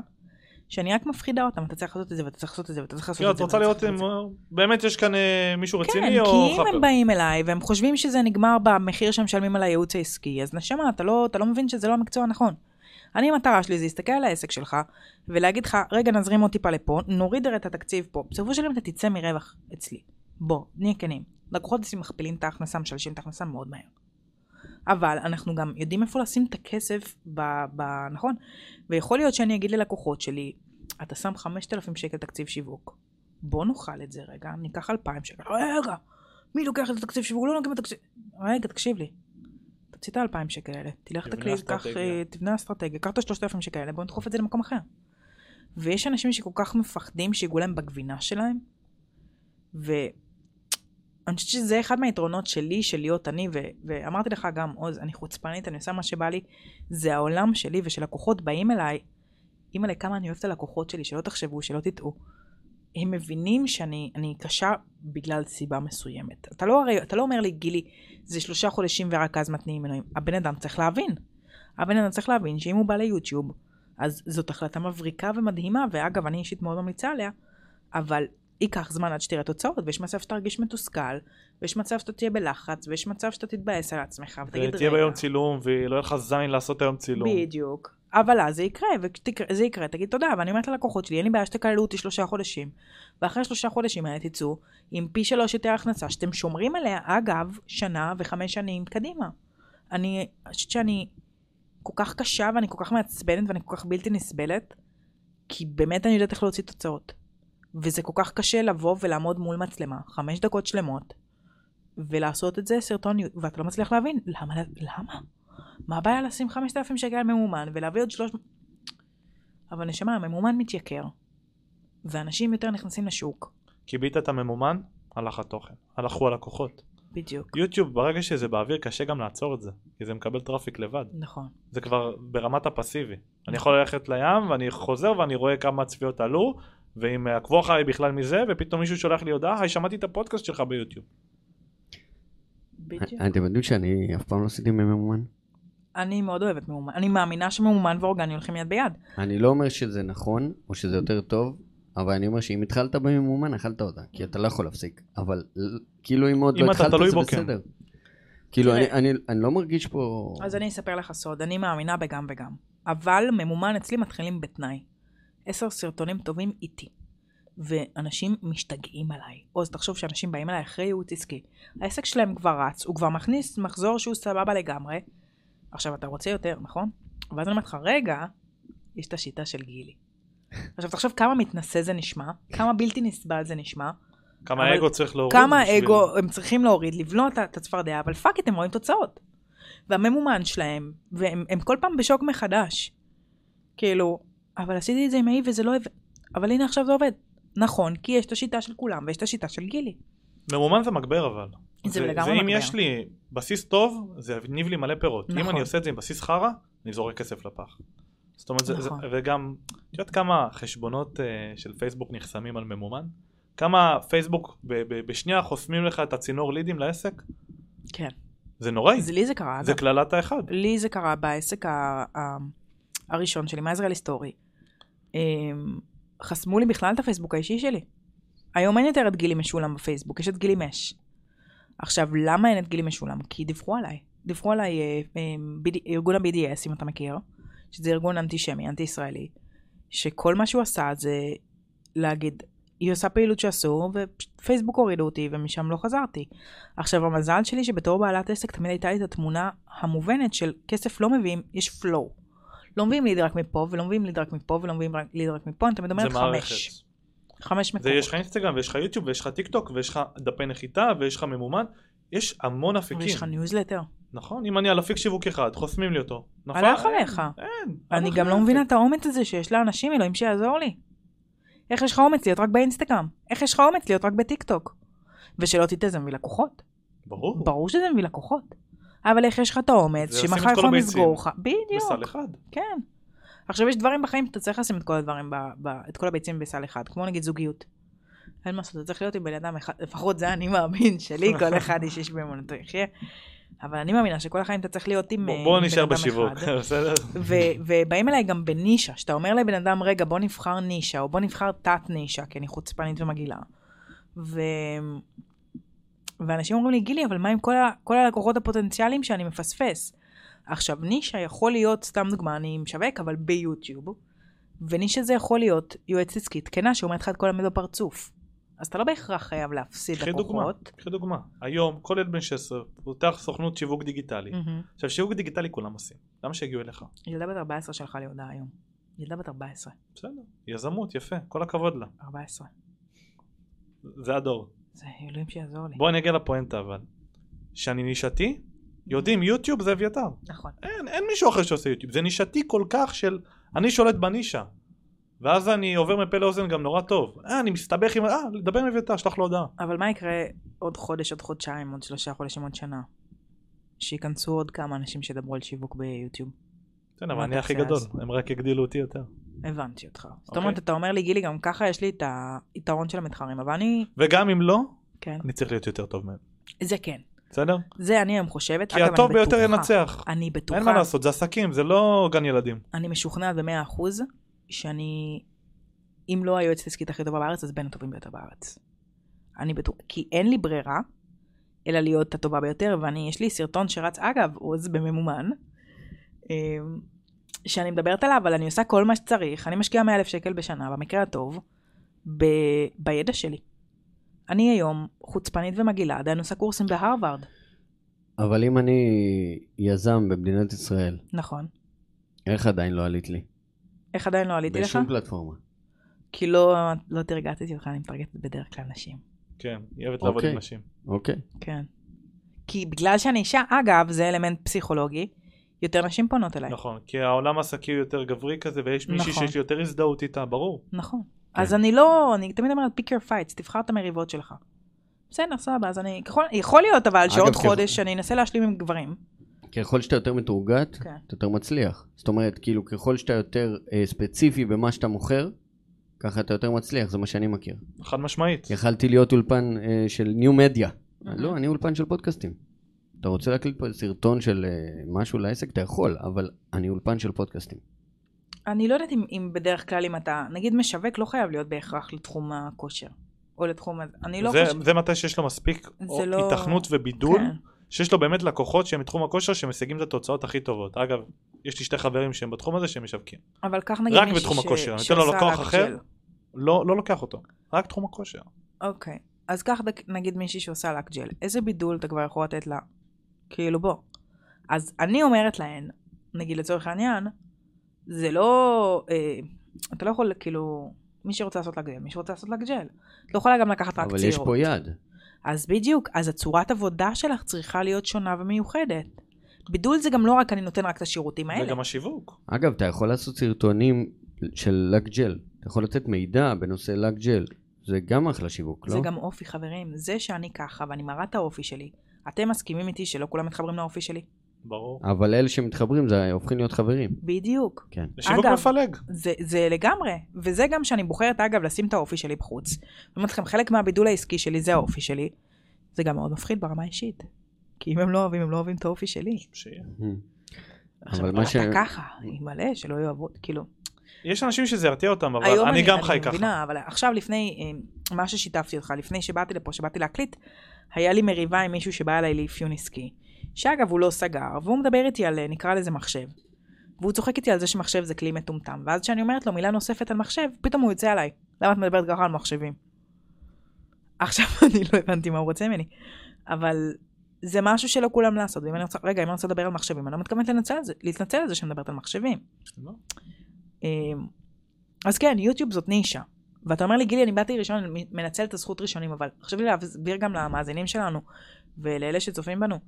שאני רק מפחידה אותם, אתה צריך לעשות את זה ואתה צריך לעשות את זה ואתה צריך לעשות את את זה. רוצה ואתה לראות אם את באמת יש כאן אה, מישהו זה. רציני כן, או כי אם? הם באים אליי והם חושבים שזה נגמר במחיר שהם משלמים על הייעוץ העסקי, אז נשמה, אתה לא, אתה לא מבין שזה לא המקצוע הנכון. אני, המטרה שלי זה להסתכל על העסק שלך ולהגיד לך, רגע, נזרים עוד טיפה לפה, נוריד הרי את התקציב פה, בסופו של יום אתה תצא מרווח אצלי. בוא, נהיה כנים. לקוחות אצלי מכפילים את ההכנסה, משלשים את ההכנסה מאוד מהר. אבל אנחנו גם יודעים איפה לשים את הכסף, ב, ב, נכון? ויכול להיות שאני אגיד ללקוחות שלי, אתה שם 5,000 שקל תקציב שיווק. בוא נאכל את זה רגע, ניקח 2,000 שקל. רגע, מי לוקח את התקציב שיווק? לא נוגעים בתקציב... רגע, תקשיב לי. תוציא את ה-2,000 שקל האלה, תלך תקליט. אה, תבנה אסטרטגיה, קח את ה-3,000 שקל האלה, בוא נדחוף את זה למקום אחר. ויש אנשים שכל כך מפחדים שיגעו להם בגבינה שלהם, ואני חושבת שזה אחד מהיתרונות שלי, של להיות אני, ו... ואמרתי לך גם, עוז, אני חוצפנית, אני עושה מה שבא לי, זה העולם שלי ושלקוחות באים אליי, אימא'לה, כמה אני אוהבת את הלקוחות שלי, שלא תחשבו, שלא תטעו. הם מבינים שאני אני קשה בגלל סיבה מסוימת. אתה לא, הרי, אתה לא אומר לי, גילי, זה שלושה חודשים ורק אז מתניעים מנויים. הבן אדם צריך להבין. הבן אדם צריך להבין שאם הוא בא ליוטיוב, אז זאת החלטה מבריקה ומדהימה, ואגב, אני אישית מאוד ממליצה עליה, אבל ייקח זמן עד שתראה תוצאות, ויש מצב שתרגיש מתוסכל, ויש מצב שאתה תהיה בלחץ, ויש מצב שאתה תתבאס על עצמך, ותגיד רגע. ביום צילום ולא יהיה לך זין לעשות היום צילום. בדיוק. אבל אז זה יקרה, וזה יקרה, תגיד תודה, ואני אומרת ללקוחות שלי, אין לי בעיה שתקללו אותי שלושה חודשים, ואחרי שלושה חודשים האלה תצאו עם פי שלוש יותר הכנסה, שאתם שומרים עליה, אגב, שנה וחמש שנים קדימה. אני חושבת שאני כל כך קשה, ואני כל כך מעצבנת, ואני כל כך בלתי נסבלת, כי באמת אני יודעת איך להוציא תוצאות. וזה כל כך קשה לבוא ולעמוד מול מצלמה, חמש דקות שלמות, ולעשות את זה סרטון, ואתה לא מצליח להבין, למה? למה? מה הבעיה לשים 5,000 שקל ממומן ולהביא עוד 300... אבל נשמה, הממומן מתייקר, ואנשים יותר נכנסים לשוק. כיבית את הממומן, הלך התוכן. הלכו הלקוחות. בדיוק. יוטיוב, ברגע שזה באוויר, קשה גם לעצור את זה. כי זה מקבל טראפיק לבד. נכון. זה כבר ברמת הפסיבי. אני יכול ללכת לים, ואני חוזר ואני רואה כמה צפיות עלו, ואם עקבו אחריי בכלל מזה, ופתאום מישהו שולח לי הודעה, היי, שמעתי את הפודקאסט שלך ביוטיוב. בדיוק. אתם יודעים שאני אף פעם לא עשיתי ממומן? אני מאוד אוהבת ממומן. אני מאמינה שממומן ואורגני הולכים יד ביד. אני לא אומר שזה נכון, או שזה יותר טוב, אבל אני אומר שאם התחלת בממומן, אכלת אותה, כי אתה לא יכול להפסיק. אבל כאילו אם עוד לא התחלת, זה בו, כן. בסדר. כאילו. אני, אני, אני לא מרגיש פה... אז אני אספר לך סוד, אני מאמינה בגם וגם. אבל ממומן אצלי מתחילים בתנאי. עשר סרטונים טובים איתי. ואנשים משתגעים עליי. או אז תחשוב שאנשים באים אליי אחרי ייעוץ עסקי. העסק שלהם כבר רץ, הוא כבר מכניס מחזור שהוא סבבה לגמרי. עכשיו, אתה רוצה יותר, נכון? ואז אני אומרת לך, רגע, יש את השיטה של גילי. עכשיו, תחשוב כמה מתנשא זה נשמע, כמה בלתי נסבל זה נשמע, כמה אגו צריך להוריד. כמה בשביל- אגו הם צריכים להוריד, לבלוע את- הצפרדע, אבל fuck it, הם רואים תוצאות. והממומן שלהם, והם הם כל פעם בשוק מחדש. כאילו, אבל עשיתי את זה עם ה-AI וזה לא עובד. אבל הנה עכשיו זה עובד. נכון, כי יש את השיטה של כולם ויש את השיטה של גילי. ממומן זה מגבר אבל. זה לגמרי מגבר. יש לי בסיס טוב, זה יניב לי מלא פירות. אם נכון. אני עושה את זה עם בסיס חרא, אני זורק כסף לפח. זאת אומרת, זה, זה, נכון. וגם, את יודעת כמה חשבונות uh, של פייסבוק נחסמים על ממומן? כמה פייסבוק ב- ב- בשנייה חוסמים לך את הצינור לידים לעסק? כן. זה נוראי, אז לי זה קרה, זה. קללת האחד. לי זה קרה בעסק ה- ה- הראשון שלי, מה היסטורי. אמ, חסמו לי בכלל את הפייסבוק האישי שלי. היום אין יותר את גילי משולם בפייסבוק, יש את גילי מש. עכשיו, למה אין את גילי משולם? כי דיווחו עליי. דיווחו עליי אה, אה, ארגון ה-BDS, אם אתה מכיר, שזה ארגון אנטישמי, אנטי-ישראלי, שכל מה שהוא עשה זה להגיד, היא עושה פעילות שאסור, ופייסבוק הורידו אותי, ומשם לא חזרתי. עכשיו, המזל שלי שבתור בעלת עסק תמיד הייתה לי את התמונה המובנת של כסף לא מביאים, יש flow. לא מביאים ליד רק מפה, ולא מביאים ליד רק מפה, ולא מביאים ליד רק מפה, אני תמיד אומרת. חמש. חמש מקומות. יש לך אינסטגרם ויש לך יוטיוב ויש לך טיק טוק ויש לך דפי נחיתה ויש לך ממומן. יש המון אפיקים. ויש לך ניוזלטר. נכון, אם אני על אפיק שיווק אחד, חוסמים לי אותו. נכון? הלך עליך. אין. אני גם לא. מבינה את האומץ הזה שיש לאנשים, אלוהים שיעזור לי. איך יש לך אומץ להיות רק באינסטגרם? איך יש לך אומץ להיות רק בטיק טוק? ושלא תטעה, זה מביא לקוחות. ברור. ברור שזה מביא לקוחות. אבל איך יש לך את האומץ, שמחר יכולים. לסגור לך. בדיוק. בסל אחד. כן. עכשיו יש דברים בחיים, אתה צריך לשים את כל הדברים, ב, ב, את כל הביצים בסל אחד, כמו נגיד זוגיות. אין מה לעשות, אתה צריך להיות עם בן אדם אחד, לפחות זה אני מאמין שלי, כל אחד איש איש באמונתו יחיה. אבל אני מאמינה שכל החיים אתה צריך להיות עם, בוא- אה, בואו עם בן נשאר אדם בשיווק, אחד. בסדר? ובאים אליי גם בנישה, שאתה אומר לבן אדם, רגע, בוא נבחר נישה, או בוא נבחר תת נישה, כי אני חוצפנית ומגעילה. ואנשים אומרים לי, גילי, אבל מה עם כל, ה- כל הלקוחות הפוטנציאליים שאני מפספס? עכשיו, נישה יכול להיות, סתם דוגמה, אני משווק, אבל ביוטיוב, ונישה זה יכול להיות יועץ עסקית כנה שאומרת לך את כל המידע בפרצוף. אז אתה לא בהכרח חייב להפסיד לקוחות. קחי דוגמה. היום כל ילד בן 16 פותח סוכנות שיווק דיגיטלי. מהמם. עכשיו שיווק דיגיטלי כולם עושים. למה שיגיעו אליך? ילדה בת 14 שלחה לי הודעה היום. ילדה בת 14. בסדר. יזמות, יפה. כל הכבוד לה. 14. זה הדור. זה אלוהים שיעזור לי. בוא אני אגיע לפואנטה אבל. שאני נישתי, יודעים יוטיוב זה אביתר. נכון. אין, אין מישהו אחר שעושה יוטיוב. זה נישתי כל כך של אני שולט בנישה. ואז אני עובר מפה לאוזן גם נורא טוב. אה, אני מסתבך עם... אה, לדבר עם אביתר, שלח לו הודעה. אבל מה יקרה עוד חודש, עוד חודשיים, עוד שלושה חודשים, עוד שנה? שייכנסו עוד כמה אנשים שידברו על שיווק ביוטיוב. כן, אבל אני הכי גדול. אז? הם רק הגדילו אותי יותר. הבנתי אותך. זאת אוקיי. אומרת, אתה אומר לי, גילי, גם ככה יש לי את היתרון של המתחרים, אבל אני... וגם אם לא, כן. אני צריך להיות יותר טוב מהם. זה כן. בסדר? זה אני היום חושבת. כי הטוב ביותר בטוחה- ינצח. אני בטוחה, אין מה לעשות, זה עסקים, זה לא גן ילדים. אני משוכנעת במאה אחוז שאני אם לא היועצת העסקית הכי טובה בארץ, אז בין הטובים ביותר בארץ. אני בטוח, כי אין לי ברירה, אלא להיות הטובה ביותר, ואני, יש לי סרטון שרץ, אגב, עוז בממומן, אמ, שאני מדברת עליו, אבל אני עושה כל מה שצריך, אני משקיעה 100 אלף שקל בשנה, במקרה הטוב, ב, בידע שלי. אני היום חוצפנית ומגעילה, עדיין עושה קורסים בהרווארד. אבל אם אני יזם במדינת ישראל, נכון. איך עדיין לא עלית לי? איך עדיין לא עליתי לך? בשום פלטפורמה. כי לא, לא תרגטתי אותך, אני מתרגטת בדרך כלל נשים. כן, היא אוהבת לעבוד אוקיי. עם נשים. אוקיי. כן. כי בגלל שאני אישה, אגב, זה אלמנט פסיכולוגי, יותר נשים פונות אליי. נכון, כי העולם העסקי הוא יותר גברי כזה, ויש מישהי נכון. שיש לי יותר הזדהות איתה, ברור. נכון. אז אני לא, אני תמיד אומרת, pick your fights, תבחר את המריבות שלך. בסדר, סבבה, אז אני, ככל, יכול להיות אבל שעוד חודש אני אנסה להשלים עם גברים. ככל שאתה יותר מתורגת, כן. אתה יותר מצליח. זאת אומרת, כאילו, ככל שאתה יותר אה, ספציפי במה שאתה מוכר, ככה אתה יותר מצליח, זה מה שאני מכיר. חד משמעית. יכלתי להיות אולפן אה, של ניו מדיה. מהמם. לא, אני אולפן של פודקאסטים. אתה רוצה להקליט פה סרטון של אה, משהו לעסק, אתה יכול, אבל אני אולפן של פודקאסטים. אני לא יודעת אם, אם בדרך כלל אם אתה, נגיד משווק לא חייב להיות בהכרח לתחום הכושר. או לתחום, הזה. אני לא זה, חושבת, זה מתי שיש לו מספיק לא- היתכנות ובידול, כן. שיש לו באמת לקוחות שהם מתחום הכושר שמשיגים את התוצאות הכי טובות. אגב, יש לי שתי חברים שהם בתחום הזה שהם משווקים. אבל קח נגיד רק בתחום ש- הכושר, אני אתן לו לקוח אחר. ג'ל. לא, לא לוקח אותו, רק תחום הכושר. אוקיי, אז קח נגיד מישהי שעושה לק ג'ל, איזה בידול אתה כבר יכול לתת לה? כאילו בוא. אז אני אומרת להן, נגיד לצורך העניין, זה לא, אה, אתה לא יכול כאילו, מי שרוצה לעשות ג'ל, מי שרוצה לעשות ג'ל. את לא יכולה גם לקחת רק אבל צעירות. יש פה יד. אז בדיוק, אז הצורת עבודה שלך צריכה להיות שונה ומיוחדת. בידול זה גם לא רק אני נותן רק את השירותים האלה. וגם השיווק. אגב, אתה יכול לעשות סרטונים של לק ג'ל. אתה יכול לתת מידע בנושא לק ג'ל. זה גם אחלה שיווק, לא? זה גם אופי, חברים. זה שאני ככה ואני מראה את האופי שלי, אתם מסכימים איתי שלא כולם מתחברים לאופי שלי? ברור. אבל אלה שמתחברים זה הופכים להיות חברים. בדיוק. כן. לשיווק מפלג. זה, זה לגמרי, וזה גם שאני בוחרת אגב לשים את האופי שלי בחוץ. אני אומרת לכם, חלק מהבידול העסקי שלי זה האופי שלי. זה גם מאוד מפחיד ברמה האישית. כי אם הם לא אוהבים, הם לא אוהבים את האופי שלי. שיהיה. עכשיו, מה אתה ש- ככה, היא מלא, שלא יאהבו, כאילו. יש אנשים שזה ירתיע אותם, אבל היום אני גם חי אני ככה. מבינה, אבל עכשיו לפני, אה, מה ששיתפתי אותך, לפני שבאתי לפה, שבאתי להקליט, היה לי מריבה עם מישהו שבא אליי לאפיון עסקי. שאגב, הוא לא סגר, והוא מדבר איתי על, אה, נקרא לזה מחשב. והוא צוחק איתי על זה שמחשב זה כלי מטומטם. ואז כשאני אומרת לו מילה נוספת על מחשב, פתאום הוא יוצא עליי. למה את מדברת ככה על מחשבים? עכשיו אני לא הבנתי מה הוא רוצה ממני. אבל זה משהו שלא כולם לעשות. ואם אני רוצה, רגע, אם אני רוצה לדבר על מחשבים, אני לא מתכוונת לנצל על זה, להתנצל על זה שאני מדברת על מחשבים. אמ, אז כן, יוטיוב זאת נישה. ואתה אומר לי, גילי, אני באתי ראשון, אני מנצל את הזכות ראשונים, אבל חשוב לי להסביר גם למאזינים שלנו ולאלה שצופים בנו,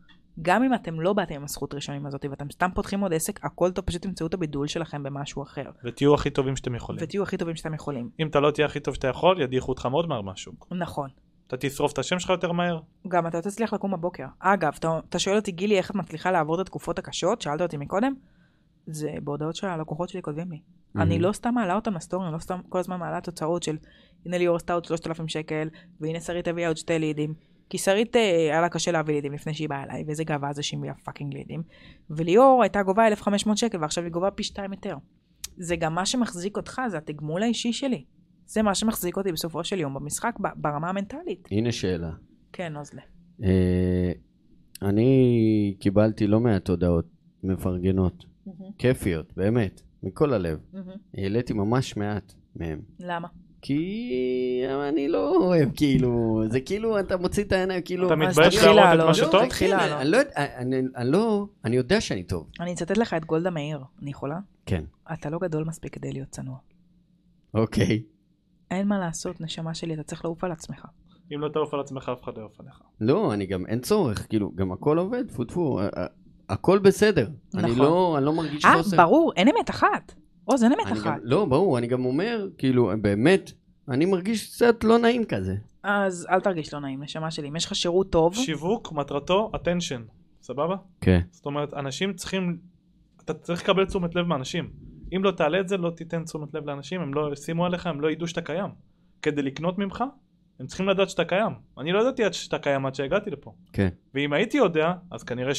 גם אם אתם לא באתם עם הזכות ראשונים הזאת ואתם סתם פותחים עוד עסק, הכל טוב, פשוט תמצאו את הבידול שלכם במשהו אחר. ותהיו הכי טובים שאתם יכולים. ותהיו הכי טובים שאתם יכולים. אם אתה לא תהיה הכי טוב שאתה יכול, ידיחו אותך מאוד מהר מהשוק. נכון. אתה תשרוף את השם שלך יותר מהר. גם אתה תצליח לקום בבוקר. אגב, אתה, אתה שואל אותי, גילי, איך את מצליחה לעבור את התקופות הקשות? שאלת אותי מקודם? זה בהודעות שהלקוחות שלי כותבים לי. אני לא סתם מעלה אותם לסטורי, אני לא סתם כל הזמן מעלה תוצאות של הנה ליאור עשתה עוד 3,000 שקל, והנה שרית הביאה עוד שתי לידים. כי שרית אה, היה לה קשה להביא לידים לפני שהיא באה אליי, ואיזה גאווה זה שהיא מביאה fucking לידים. וליאור הייתה גובה 1,500 שקל, ועכשיו היא גובה פי שתיים יותר. זה גם מה שמחזיק אותך, זה התגמול האישי שלי. זה מה שמחזיק אותי בסופו של יום במשחק, ברמה המנטלית. הנה שאלה. כן, נוזלה. אה, אני קיבלתי לא מעט הודעות מפרגנות, כיפיות, באמת, מכל הלב. העליתי ממש מעט מהם. למה? כי אני לא אוהב, כאילו, זה כאילו, אתה מוציא את העיניים, כאילו... אתה מתבייש להראות את. מה שטוב? לא, תתחיל לעלות. אני לא יודע, אני- לא, אני יודע שאני טוב. אני אצטט לך את גולדה מאיר. אני יכולה? כן. אתה לא גדול מספיק כדי להיות צנוע. אוקיי. אין מה לעשות, נשמה שלי, אתה צריך לעוף על עצמך. אם לא תעוף על עצמך, אף אחד לא יעוף עליך. לא, אני גם, אין צורך, כאילו, גם הכל עובד, טפו טפו, ה- ה- הכל בסדר. אני נכון. לא, אני לא מרגיש אה, חוסר. ברור, אין אמת אחת. עוז, אין אמת אני אחת. גם, לא, ברור, אני גם אומר, כאילו, באמת, אני מרגיש קצת לא נעים כזה. אז אל תרגיש לא נעים, נשמה שלי. אם יש לך שירות טוב, שיווק, מטרתו, attention. סבבה? כן. זאת אומרת, אנשים צריכים, אתה צריך לקבל תשומת לב מאנשים. אם לא תעלה את זה, לא תיתן תשומת לב לאנשים, הם לא ישימו עליך, הם לא ידעו שאתה קיים. כדי לקנות ממך, הם צריכים לדעת שאתה קיים. אני לא ידעתי עד שאתה קיים עד שהגעתי לפה. כן. ואם הייתי יודע, אז כנראה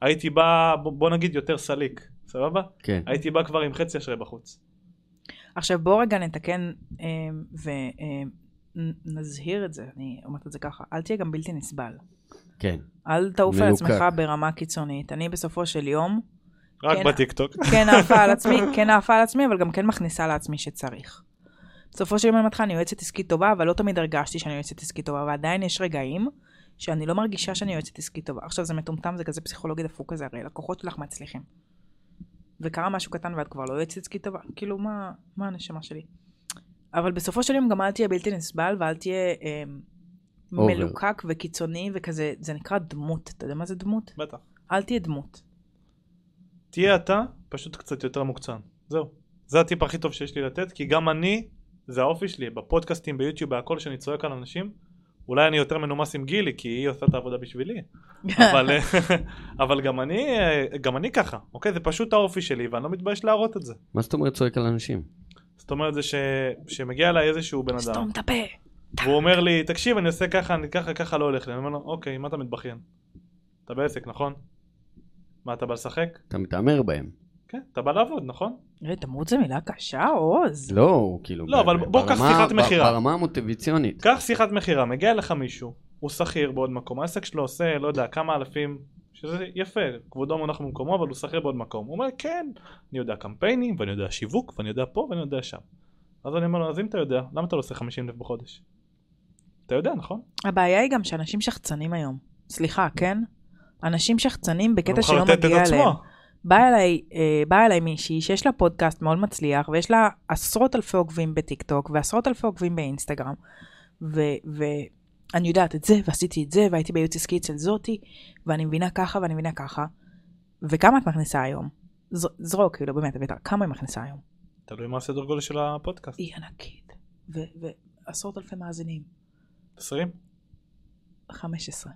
שהייתי בא, בוא, נגיד, יותר סליק. סבבה? כן. הייתי בא כבר עם חצי אשרי בחוץ. עכשיו בואו רגע נתקן אה, ונזהיר את זה, אני אומרת את זה ככה, אל תהיה גם בלתי נסבל. כן. אל תעוף על. עצמך ברמה קיצונית. אני בסופו של יום רק כן. בטיקטוק. כן עפה על עצמי, כן עפה על עצמי, אבל גם כן מכניסה לעצמי שצריך. בסופו של יום אני אומרת לך, אני יועצת עסקית טובה, אבל לא תמיד הרגשתי שאני יועצת עסקית טובה, ועדיין יש רגעים שאני לא מרגישה שאני יועצת עסקית טובה. עכשיו זה מטומטם, זה כזה פסיכולוגי דפוק כזה, הרי לקוחות שלך מצליחים. וקרה משהו קטן ואת כבר לא יועצת עסקית טובה, כאילו מה, מה הנשמה שלי? אבל בסופו של יום גם אל תהיה בלתי נסבל ואל תהיה אה. מלוקק וקיצוני וכזה, זה נקרא דמות, אתה יודע מה זה דמות? בטח. אל תהיה דמות. תהיה אתה, פשוט קצת יותר מוקצן. זהו. זה הטיפ הכי טוב שיש לי לתת, כי גם אני, זה האופי שלי, בפודקאסטים, ביוטיוב, בהכל, שאני צועק על אנשים, אולי אני יותר מנומס עם גילי, כי היא עושה את העבודה בשבילי, אבל, אבל גם אני, גם אני ככה, אוקיי? זה פשוט האופי שלי, ואני לא מתבייש להראות את זה. מה זאת אומרת צועק על אנשים? זאת אומרת זה ש... שמגיע אליי איזשהו בן אדם, סתום את הפה. והוא אומר לי, תקשיב, אני עושה ככה, אני ככה, ככה לא הולך לי. אני אומר לו, אוקיי, מה אתה מתבכיין? אתה בעסק, נכון? מה, אתה בא לשחק? אתה מתעמר בהם. כן, אתה בא לעבוד, נכון? אה, דמות זה מילה קשה, עוז. לא, הוא כאילו... לא, אבל בוא קח שיחת מכירה. ברמה המוטיבציונית. קח שיחת מכירה, מגיע אליך מישהו, הוא שכיר בעוד מקום, העסק שלו עושה, לא יודע, כמה אלפים, שזה יפה, כבודו מונח במקומו, אבל הוא שכיר בעוד מקום. הוא אומר, כן, אני יודע קמפיינים, ואני יודע שיווק, ואני יודע פה, ואני יודע שם. אז אני אומר לו, אז אם אתה יודע, למה אתה לא עושה 50 אלף בחודש? אתה יודע, נכון? הבעיה היא גם שאנשים שחצנים היום. סליחה, כן? אנשים שחצנים בקטע שלא מגיע. אליהם. באה אליי, אה, באה אליי מישהי שיש לה פודקאסט מאוד מצליח, ויש לה עשרות אלפי עוקבים בטיקטוק, ועשרות אלפי עוקבים באינסטגרם, ואני יודעת את זה, ועשיתי את זה, והייתי בייעוץ עסקי אצל זאתי, ואני מבינה ככה, ואני מבינה ככה. וכמה את מכניסה היום? ז- זרוק, כאילו, באמת, אביתר, כמה היא מכניסה היום? תלוי מה הסדר גודל של הפודקאסט. היא ענקית. ו- ועשרות אלפי מאזינים. 20? 15.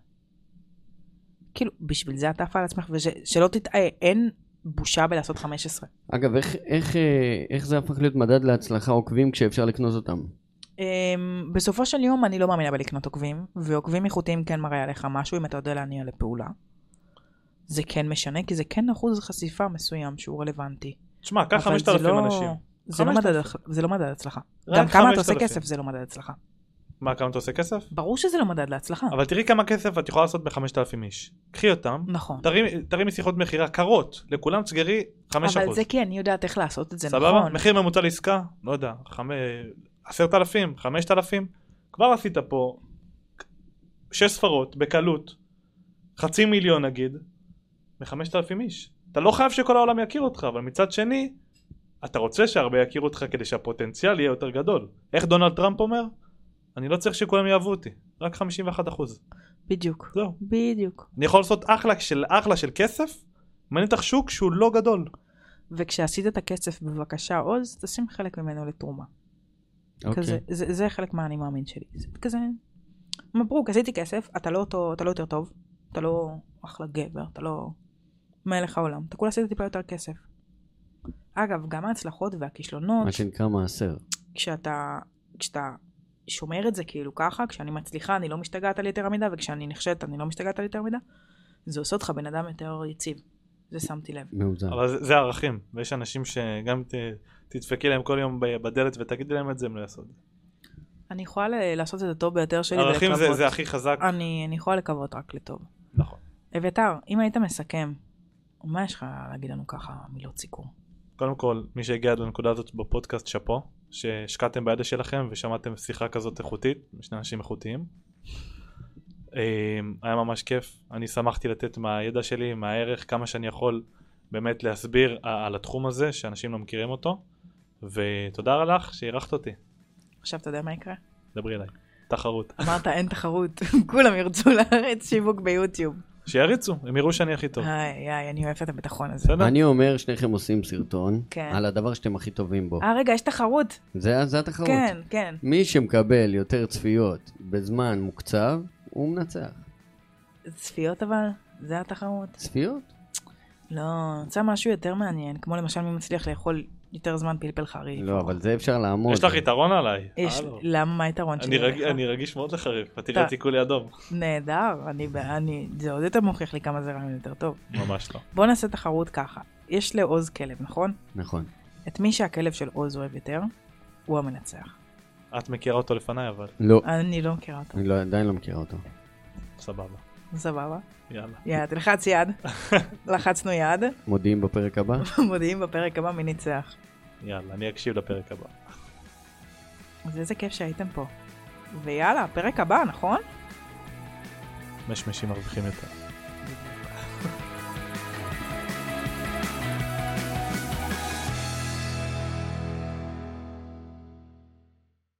כאילו, בשביל זה אתה עפה על עצמך, ושלא תטעה, אין בושה בלעשות 15. אגב, איך- איך, אה, איך זה הפך להיות מדד להצלחה עוקבים כשאפשר לקנוס אותם? Um, בסופו של יום אני לא מאמינה בלקנות עוקבים, ועוקבים איכותיים כן מראה עליך משהו אם אתה יודע להניע לפעולה. זה כן משנה, כי זה כן אחוז חשיפה מסוים שהוא רלוונטי. תשמע, קח אבל זה 5,000 לא- אנשים. זה לא 5,000. מדד, זה לא מדד הצלחה. גם כמה אתה עושה 5,000. כסף זה לא מדד הצלחה. מה, כמה אתה עושה כסף? ברור שזה לא מדד להצלחה. אבל תראי כמה כסף את יכולה לעשות ב-5,000 איש. קחי אותם, נכון. תרימי- תרימי שיחות מכירה קרות, לכולם תסגרי 5%. אבל זה כי אני יודעת איך לעשות את זה, סבבה? נכון. מחיר ממוצע לעסקה, לא יודע, חמ- עשרת אלפים, חמשת אלפים, כבר עשית פה שש ספרות בקלות, חצי מיליון נגיד, מחמשת אלפים איש. אתה לא חייב שכל העולם יכיר אותך, אבל מצד שני, אתה רוצה שהרבה יכירו אותך כדי שהפוטנציאל יהיה יותר גדול. איך דונלד טראמפ אומר? אני לא צריך שכולם יאהבו אותי, רק 51 אחוז. בדיוק. זהו. בדיוק. אני יכול לעשות אחלה של אחלה של כסף, מעניין אותך שוק שהוא לא גדול. וכשעשית את הכסף, בבקשה עוז, תשים חלק ממנו לתרומה. אוקיי. כזה, זה, זה חלק מהאני מאמין שלי. זה כזה, מברוק, עשיתי כסף, אתה לא, אותו, אתה לא יותר טוב, אתה לא אחלה גבר, אתה לא מלך העולם, אתה כולה עשית טיפה יותר כסף. אגב, גם ההצלחות והכישלונות, מה שנקרא מעשר. כשאתה, כשאתה שומר את זה כאילו ככה, כשאני מצליחה אני לא משתגעת על יתר המידה, וכשאני נכשלת אני לא משתגעת על יתר המידה, זה עושה אותך בן אדם יותר יציב. זה שמתי לב. מאוזן. אבל זה, זה ערכים, ויש אנשים שגם ת, תדפקי להם כל יום בדלת ותגידי להם את זה, הם לא יעשו את זה. אני יכולה ל- לעשות את הטוב ביותר שלי ערכים זה. זה הכי חזק. אני, אני יכולה לקוות רק לטוב. נכון. אביתר, אם היית מסכם, מה יש לך להגיד לנו ככה מילות סיכום? קודם כל, מי שהגיע עד לנקודה הזאת בפודקאסט, שאפו, שהשקעתם בידע שלכם ושמעתם שיחה כזאת איכותית, משני אנשים איכותיים. אה, היה ממש כיף, אני שמחתי לתת מהידע שלי, מהערך, כמה שאני יכול באמת להסביר על התחום הזה, שאנשים לא מכירים אותו, ותודה לך שאירחת אותי, עכשיו אתה יודע מה יקרה? דברי אליי. תחרות. אמרת אין תחרות, כולם ירצו לארץ שיווק ביוטיוב. שיריצו, הם יראו שאני הכי טוב. איי, איי, אני אוהבת את הביטחון הזה. בסדר? אני אומר, שניכם עושים סרטון כן. על הדבר שאתם הכי טובים בו. אה, רגע, יש תחרות. זה זה התחרות. כן, כן. מי שמקבל יותר צפיות בזמן מוקצב, הוא מנצח. צפיות אבל? זה התחרות? צפיות? לא, אני רוצה משהו יותר מעניין, כמו למשל מי מצליח לאכול יותר זמן פלפל חריף. לא, אבל זה אפשר לעמוד. יש לך יתרון עליי. יש, הלו. למה, מה היתרון אני שלי? אני רגיש מאוד לחריף, את אתה- תראה אותי כולי אדום. נהדר, אני, אני, זה עוד יותר מוכיח לי כמה זה רעיון יותר טוב. ממש לא. בוא נעשה תחרות ככה. יש לעוז כלב, נכון? נכון. את מי שהכלב של עוז אוהב יותר, הוא המנצח. את מכירה אותו לפניי אבל לא, אני לא מכירה אותו. אני לא- עדיין לא מכירה אותו. סבבה. סבבה. יאללה. יאללה, תלחץ יד. לחצנו יד. מודיעים בפרק הבא? מודיעים בפרק הבא מי ניצח. יאללה, אני אקשיב לפרק הבא. אז איזה כיף שהייתם פה. ויאללה, פרק הבא, נכון? משמשים מרוויחים יותר.